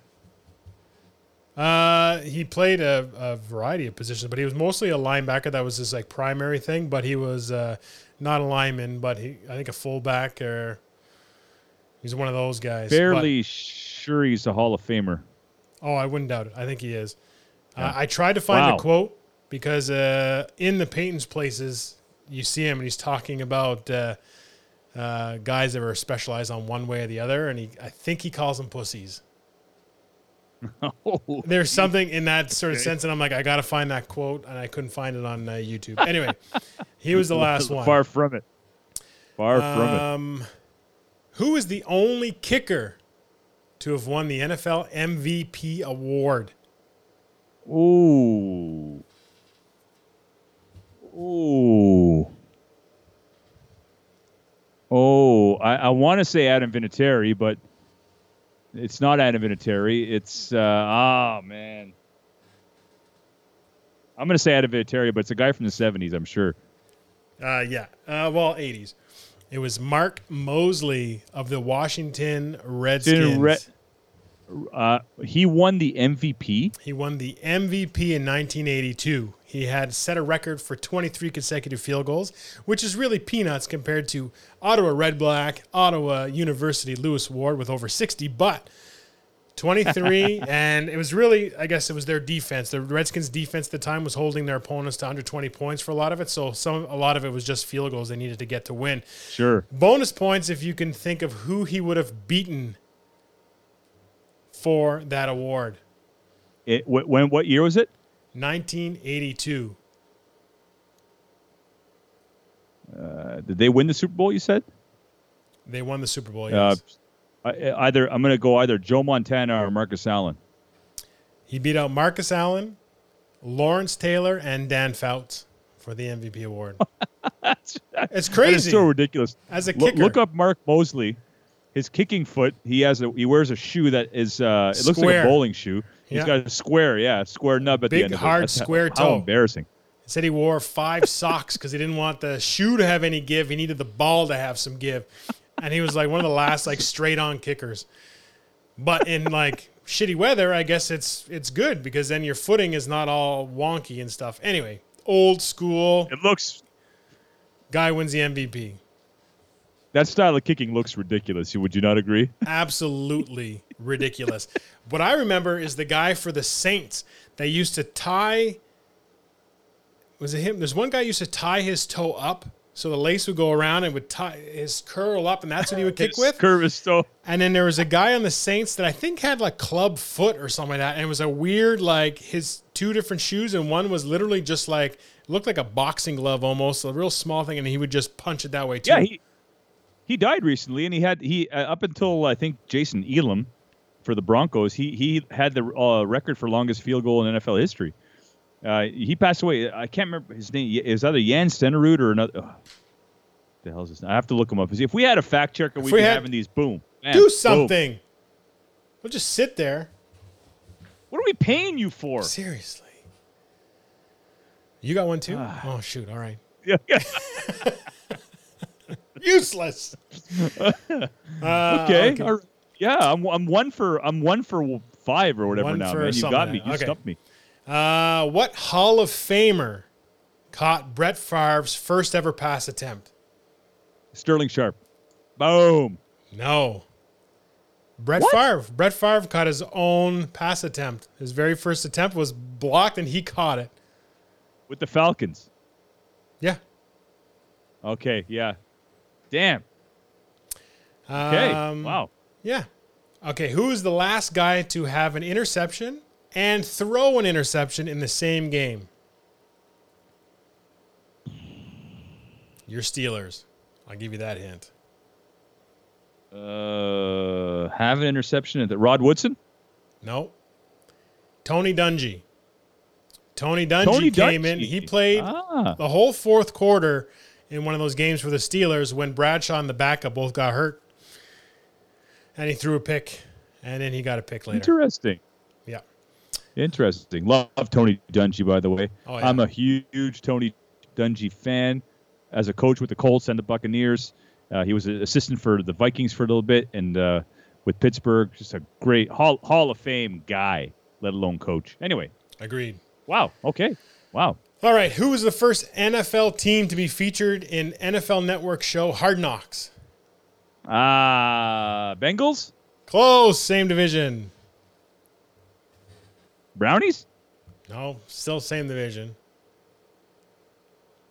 Speaker 1: Uh, he played a, a variety of positions, but he was mostly a linebacker. That was his like primary thing. But he was uh, not a lineman, but he I think a fullback or he's one of those guys. But-
Speaker 2: Fairly sure he's a Hall of Famer.
Speaker 1: oh, I wouldn't doubt it. I think he is.
Speaker 2: Yeah.
Speaker 1: Uh, I tried to find
Speaker 2: Wow.
Speaker 1: a quote because uh, in the Peyton's places, you see him and he's talking about uh, guys that were specialized on one way or the other, and he I think he calls them pussies.
Speaker 2: Oh,
Speaker 1: There's something in that sort of sense, and I'm like, I got to find that quote, and I couldn't find it on uh, YouTube. Anyway, he was the last one.
Speaker 2: Far from it. Far from it.
Speaker 1: Um, who is the only kicker to have won the NFL MVP award?
Speaker 2: Ooh. Ooh. Oh, I, I want to say Adam Vinatieri, but it's not Adam Vinatieri. It's uh, ah man. I'm gonna say Adam Vinatieri, but it's a guy from the '70s, I'm sure.
Speaker 1: Uh, yeah, uh, well, 80s. It was Mark Moseley of the Washington Redskins.
Speaker 2: Re- Uh, he won the MVP.
Speaker 1: He won the MVP in 1982. He had set a record for 23 consecutive field goals, which is really peanuts compared to Ottawa Red Black, Ottawa University Lewis Ward with over 60, but 23. and it was really, I guess it was their defense. The Redskins' defense at the time was holding their opponents to under 20 points for a lot of it. So some, a lot of it was just field goals they needed to get to win.
Speaker 2: Sure.
Speaker 1: Bonus points if you can think of who he would have beaten for that award.
Speaker 2: It, when what year was it?
Speaker 1: 1982.
Speaker 2: Uh, did they win the Super Bowl? You said.
Speaker 1: They won the Super Bowl.
Speaker 2: Uh, I- either I'm going to go either Joe Montana or Marcus Allen.
Speaker 1: he beat out Marcus Allen, Lawrence Taylor, and Dan Fouts for the MVP award. it's crazy.
Speaker 2: so ridiculous.
Speaker 1: As a kicker.
Speaker 2: look up Mark Moseley. His kicking foot. He has a. He wears a shoe that is. Uh, it looks like a bowling shoe. He's
Speaker 1: Yeah.
Speaker 2: got a square. Yeah, square nub at
Speaker 1: Big,
Speaker 2: the end. it.
Speaker 1: hard,
Speaker 2: That's how-
Speaker 1: square
Speaker 2: How
Speaker 1: toe.
Speaker 2: embarrassing.
Speaker 1: He said he wore five socks because he didn't want the shoe to have any give. He needed the ball to have some give. And he was like one of the last like straight on kickers. But in like shitty weather, I guess it's it's good because then your footing is not all wonky and stuff. Anyway, old school
Speaker 2: It looks.
Speaker 1: guy wins the MVP.
Speaker 2: That style of kicking looks ridiculous. Would you not agree?
Speaker 1: absolutely ridiculous. What I remember is the guy for the Saints that used to tie. Was it him? There's one guy used to tie his toe up So the lace would go around and would tie his curl up, and that's what he would kick
Speaker 2: His
Speaker 1: with.
Speaker 2: Curve is so.
Speaker 1: And then there was a guy on the Saints that I think had like club foot or something like that. And it was a weird, like his two different shoes, and one was literally just like looked like a boxing glove almost, a real small thing, and he would just punch it that way too.
Speaker 2: Yeah, he he died recently, and he had he uh, up until I think Jason Elam for the Broncos, he he had the uh, record for longest field goal in NFL history. Uh, he passed away. I can't remember his name. It was either Jan Stenerud or another. Oh, the hell is this? I have to look him up. If we had a fact checker, we'd
Speaker 1: we
Speaker 2: be
Speaker 1: had-
Speaker 2: having these. Boom.
Speaker 1: Do
Speaker 2: boom.
Speaker 1: something. We'll just sit there.
Speaker 2: What are we paying you for?
Speaker 1: Seriously. You got one too?
Speaker 2: Ah.
Speaker 1: oh shoot! All right.
Speaker 2: Yeah, yeah.
Speaker 1: Useless. Uh,
Speaker 2: okay. all right. Yeah, I'm, I'm one for I'm one for five or whatever
Speaker 1: One
Speaker 2: now, man. You got me. You
Speaker 1: Okay.
Speaker 2: stumped me.
Speaker 1: Uh, what Hall of Famer caught Brett Favre's first ever pass attempt?
Speaker 2: Sterling Sharpe. Boom.
Speaker 1: No. Brett
Speaker 2: What?
Speaker 1: Favre. Brett Favre caught his own pass attempt. His very first attempt was blocked, and he caught it.
Speaker 2: With the Falcons.
Speaker 1: Yeah.
Speaker 2: Okay. Yeah. Damn. Okay.
Speaker 1: Um,
Speaker 2: wow.
Speaker 1: Yeah. Okay. Who is the last guy to have an interception and throw an interception in the same game? Your Steelers. I'll give you that hint.
Speaker 2: Uh, have an interception at the Rod Woodson.
Speaker 1: No. Tony Dungy. Tony Dungy
Speaker 2: Tony
Speaker 1: came in. He played
Speaker 2: Ah.
Speaker 1: the whole fourth quarter in one of those games for the Steelers when Bradshaw and the backup both got hurt. And he threw a pick, and then he got a pick later.
Speaker 2: Interesting.
Speaker 1: Yeah.
Speaker 2: Interesting. Love Tony Dungy, by the way.
Speaker 1: Oh, yeah.
Speaker 2: I'm a huge Tony Dungy fan. As a coach with the Colts and the Buccaneers, uh, he was an assistant for the Vikings for a little bit, and uh, with Pittsburgh, just a great Hall Hall of Fame guy, let alone coach. Anyway,
Speaker 1: Agreed.
Speaker 2: wow. Okay. Wow.
Speaker 1: All right. Who was the first NFL team to be featured in NFL Network show Hard Knocks?
Speaker 2: Ah, Bengals,
Speaker 1: Close. Same division.
Speaker 2: Brownies,
Speaker 1: No, still same division.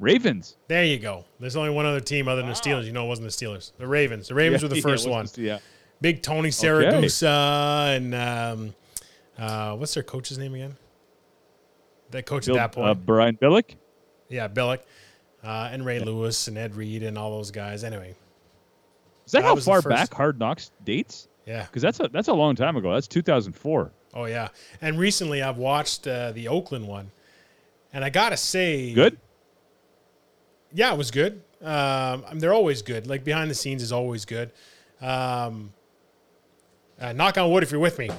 Speaker 2: Ravens.
Speaker 1: There you go. There's only one other team other than the Steelers. You know it wasn't the Steelers. The Ravens. The Ravens
Speaker 2: Yeah,
Speaker 1: were the first
Speaker 2: it
Speaker 1: one.
Speaker 2: was- Yeah.
Speaker 1: Big Tony Siragusa and um, uh, what's their coach's name again? That coach
Speaker 2: Bill,
Speaker 1: at that point.
Speaker 2: uh, Brian Billick.
Speaker 1: yeah, Billick. Uh, and Ray Lewis and Ed Reed and all those guys. Anyway,
Speaker 2: Is that,
Speaker 1: That
Speaker 2: how far back Hard Knocks dates?
Speaker 1: yeah.
Speaker 2: Because that's a that's a long time ago. That's 2004.
Speaker 1: Oh, yeah. And recently I've watched uh, the Oakland one. And I got to say.
Speaker 2: Good.
Speaker 1: Yeah, it was good. Um, I mean, they're always good. Like behind the scenes is always good. Um, uh, knock on wood if you're with me.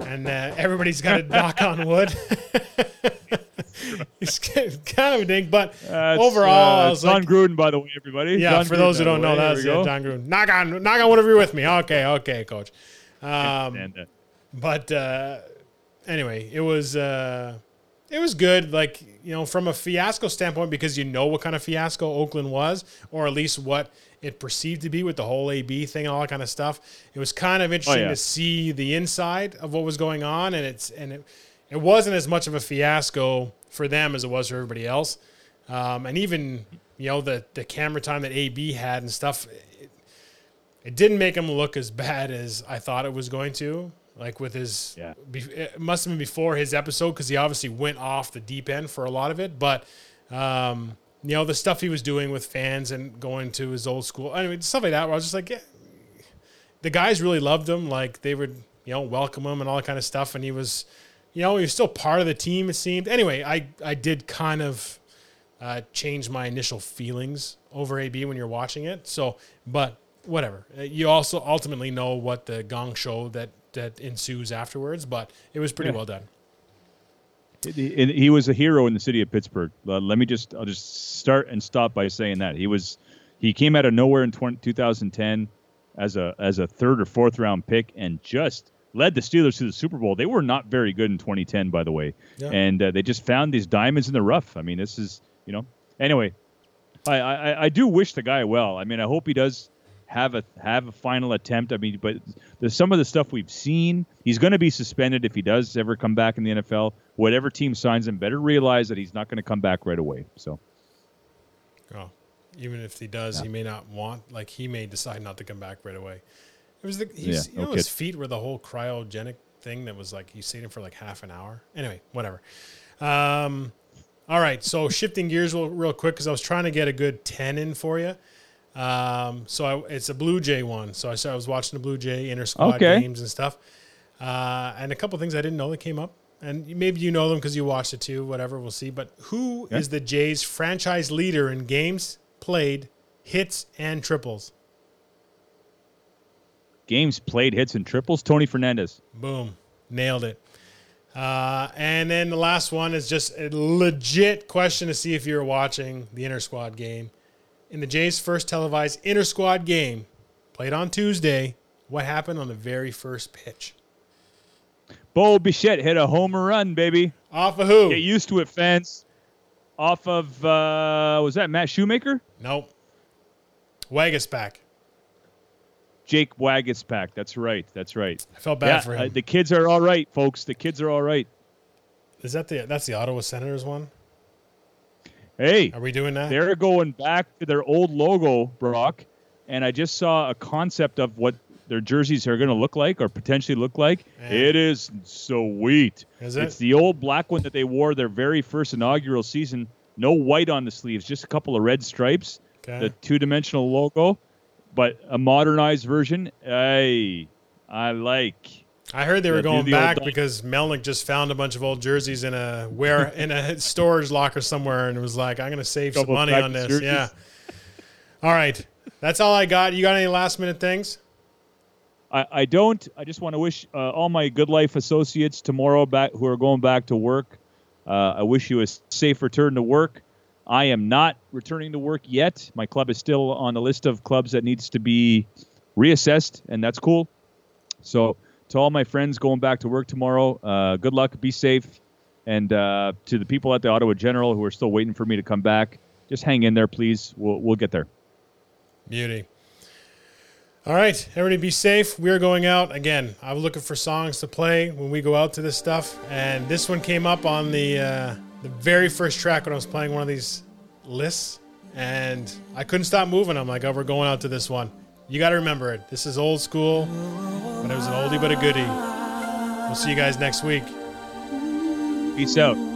Speaker 1: And uh, everybody's got to knock on wood. it's kind of a ding, but
Speaker 2: That's,
Speaker 1: overall,
Speaker 2: uh, Jon
Speaker 1: like,
Speaker 2: Gruden, by the way, everybody.
Speaker 1: yeah. For those who don't know, that's uh. Jon Gruden. Knock on, knock on wood if you're with me. Okay, okay, coach. Um,
Speaker 2: uh,
Speaker 1: but uh, anyway, it was uh, it was good. Like you know, from a fiasco standpoint, because you know what kind of fiasco Oakland was, or at least what it perceived to be with the whole AB thing and all that kind of stuff. It was kind of interesting
Speaker 2: yeah.
Speaker 1: to see the inside of what was going on, and it's and it it wasn't as much of a fiasco for them as it was for everybody else. Um, and even you know the the camera time that AB had and stuff. It, it didn't make him look as bad as I thought it was going to. Like with his,
Speaker 2: Yeah.
Speaker 1: it must have been before his episode because he obviously went off the deep end for a lot of it. But um, you know the stuff he was doing with fans and going to his old school, I mean stuff like that. Where I was just like, yeah, the guys really loved him. Like they would, you know, welcome him and all that kind of stuff. And he was, you know, he was still part of the team. It seemed. Anyway, I I did kind of uh, change my initial feelings over AB when you're watching it. So, but whatever. Uh, You also ultimately know what the gong show that that ensues afterwards. But it was pretty
Speaker 2: Yeah.
Speaker 1: well done.
Speaker 2: He, he was a hero in the city of Pittsburgh. Uh, let me just, I'll just start and stop by saying that he was, he came out of nowhere in 20, 2010 as a as a third or fourth round pick and just led the Steelers to the Super Bowl. They were not very good in 2010, by the way,
Speaker 1: Yeah.
Speaker 2: and uh, they just found these diamonds in the rough. I mean, this is, you know, anyway. I, I, I do wish the guy well. I mean, I hope he does have a have a final attempt. I mean, but there's some of the stuff we've seen. He's going to be suspended if he does ever come back in the NFL. Whatever team signs him, better realize that he's not going to come back right away. So
Speaker 1: Oh. even if he does, he may not want. Like he may decide not to come back right away. It was the he's,
Speaker 2: Yeah,
Speaker 1: you know
Speaker 2: no
Speaker 1: his feet were the whole cryogenic thing that was like you stayed in for like half an hour. Anyway, whatever. Um, all right, so shifting gears real, real quick because I was trying to get a good ten in for you. Um, so I, it's a Blue Jay one. So I, I was watching the Blue Jay inter squad
Speaker 2: Okay.
Speaker 1: games and stuff, uh, and a couple things I didn't know that came up. And maybe you know them because you watched it too. Whatever, we'll see. But who is the Jays franchise leader in games played, hits, and triples?
Speaker 2: Games played, hits and triples. Tony Fernandez.
Speaker 1: Boom. Nailed it. Uh, and then the last one is just a legit question to see if you're watching the inter squad game. In the Jays' first televised inter squad game, played on Tuesday, what happened on the very first pitch?
Speaker 2: Bo Bichette hit a home run, baby.
Speaker 1: Off of who?
Speaker 2: Get used to it, fans. Off of uh was that Matt Shoemaker?
Speaker 1: Nope. Waguespack.
Speaker 2: Jake Waguespack. That's right. That's right.
Speaker 1: I felt bad
Speaker 2: yeah,
Speaker 1: for him.
Speaker 2: uh, the kids are all right, folks. The kids are all right.
Speaker 1: is that the that's the Ottawa Senators one?
Speaker 2: Hey,
Speaker 1: Are we doing that?
Speaker 2: they're going back to their old logo, Brock. And I just saw a concept of what their jerseys are going to look like or potentially look like.
Speaker 1: Yeah.
Speaker 2: It is sweet.
Speaker 1: Is it?
Speaker 2: It's the old black one that they wore their very first inaugural season. No white on the sleeves, just a couple of red stripes.
Speaker 1: Okay.
Speaker 2: The two-dimensional logo, but a modernized version. Hey, I like.
Speaker 1: I heard they were
Speaker 2: Yeah,
Speaker 1: going
Speaker 2: the
Speaker 1: back because Melnyk just found a bunch of old jerseys in a where in a storage locker somewhere, and was like, "I'm going to save some money on this."
Speaker 2: jerseys.
Speaker 1: Yeah. All right, that's all I got. You got any last minute things?
Speaker 2: I, I don't. I just want to wish uh, all my GoodLife associates tomorrow back who are going back to work. Uh, I wish you a safe return to work. I am not returning to work yet. My club is still on the list of clubs that needs to be reassessed, and that's cool. So, to all my friends going back to work tomorrow, uh, good luck, be safe, and uh, to the people at the Ottawa General who are still waiting for me to come back, just hang in there, please. We'll we'll get there.
Speaker 1: Beauty. All right, everybody be safe. We're going out again. I'm looking for songs to play when we go out to this stuff, and this one came up on the uh, the very first track when I was playing one of these lists, and I couldn't stop moving. I'm like, oh, we're going out to this one. You got to remember it. This is old school, but it was an oldie but a goodie. We'll see you guys next week.
Speaker 2: Peace out.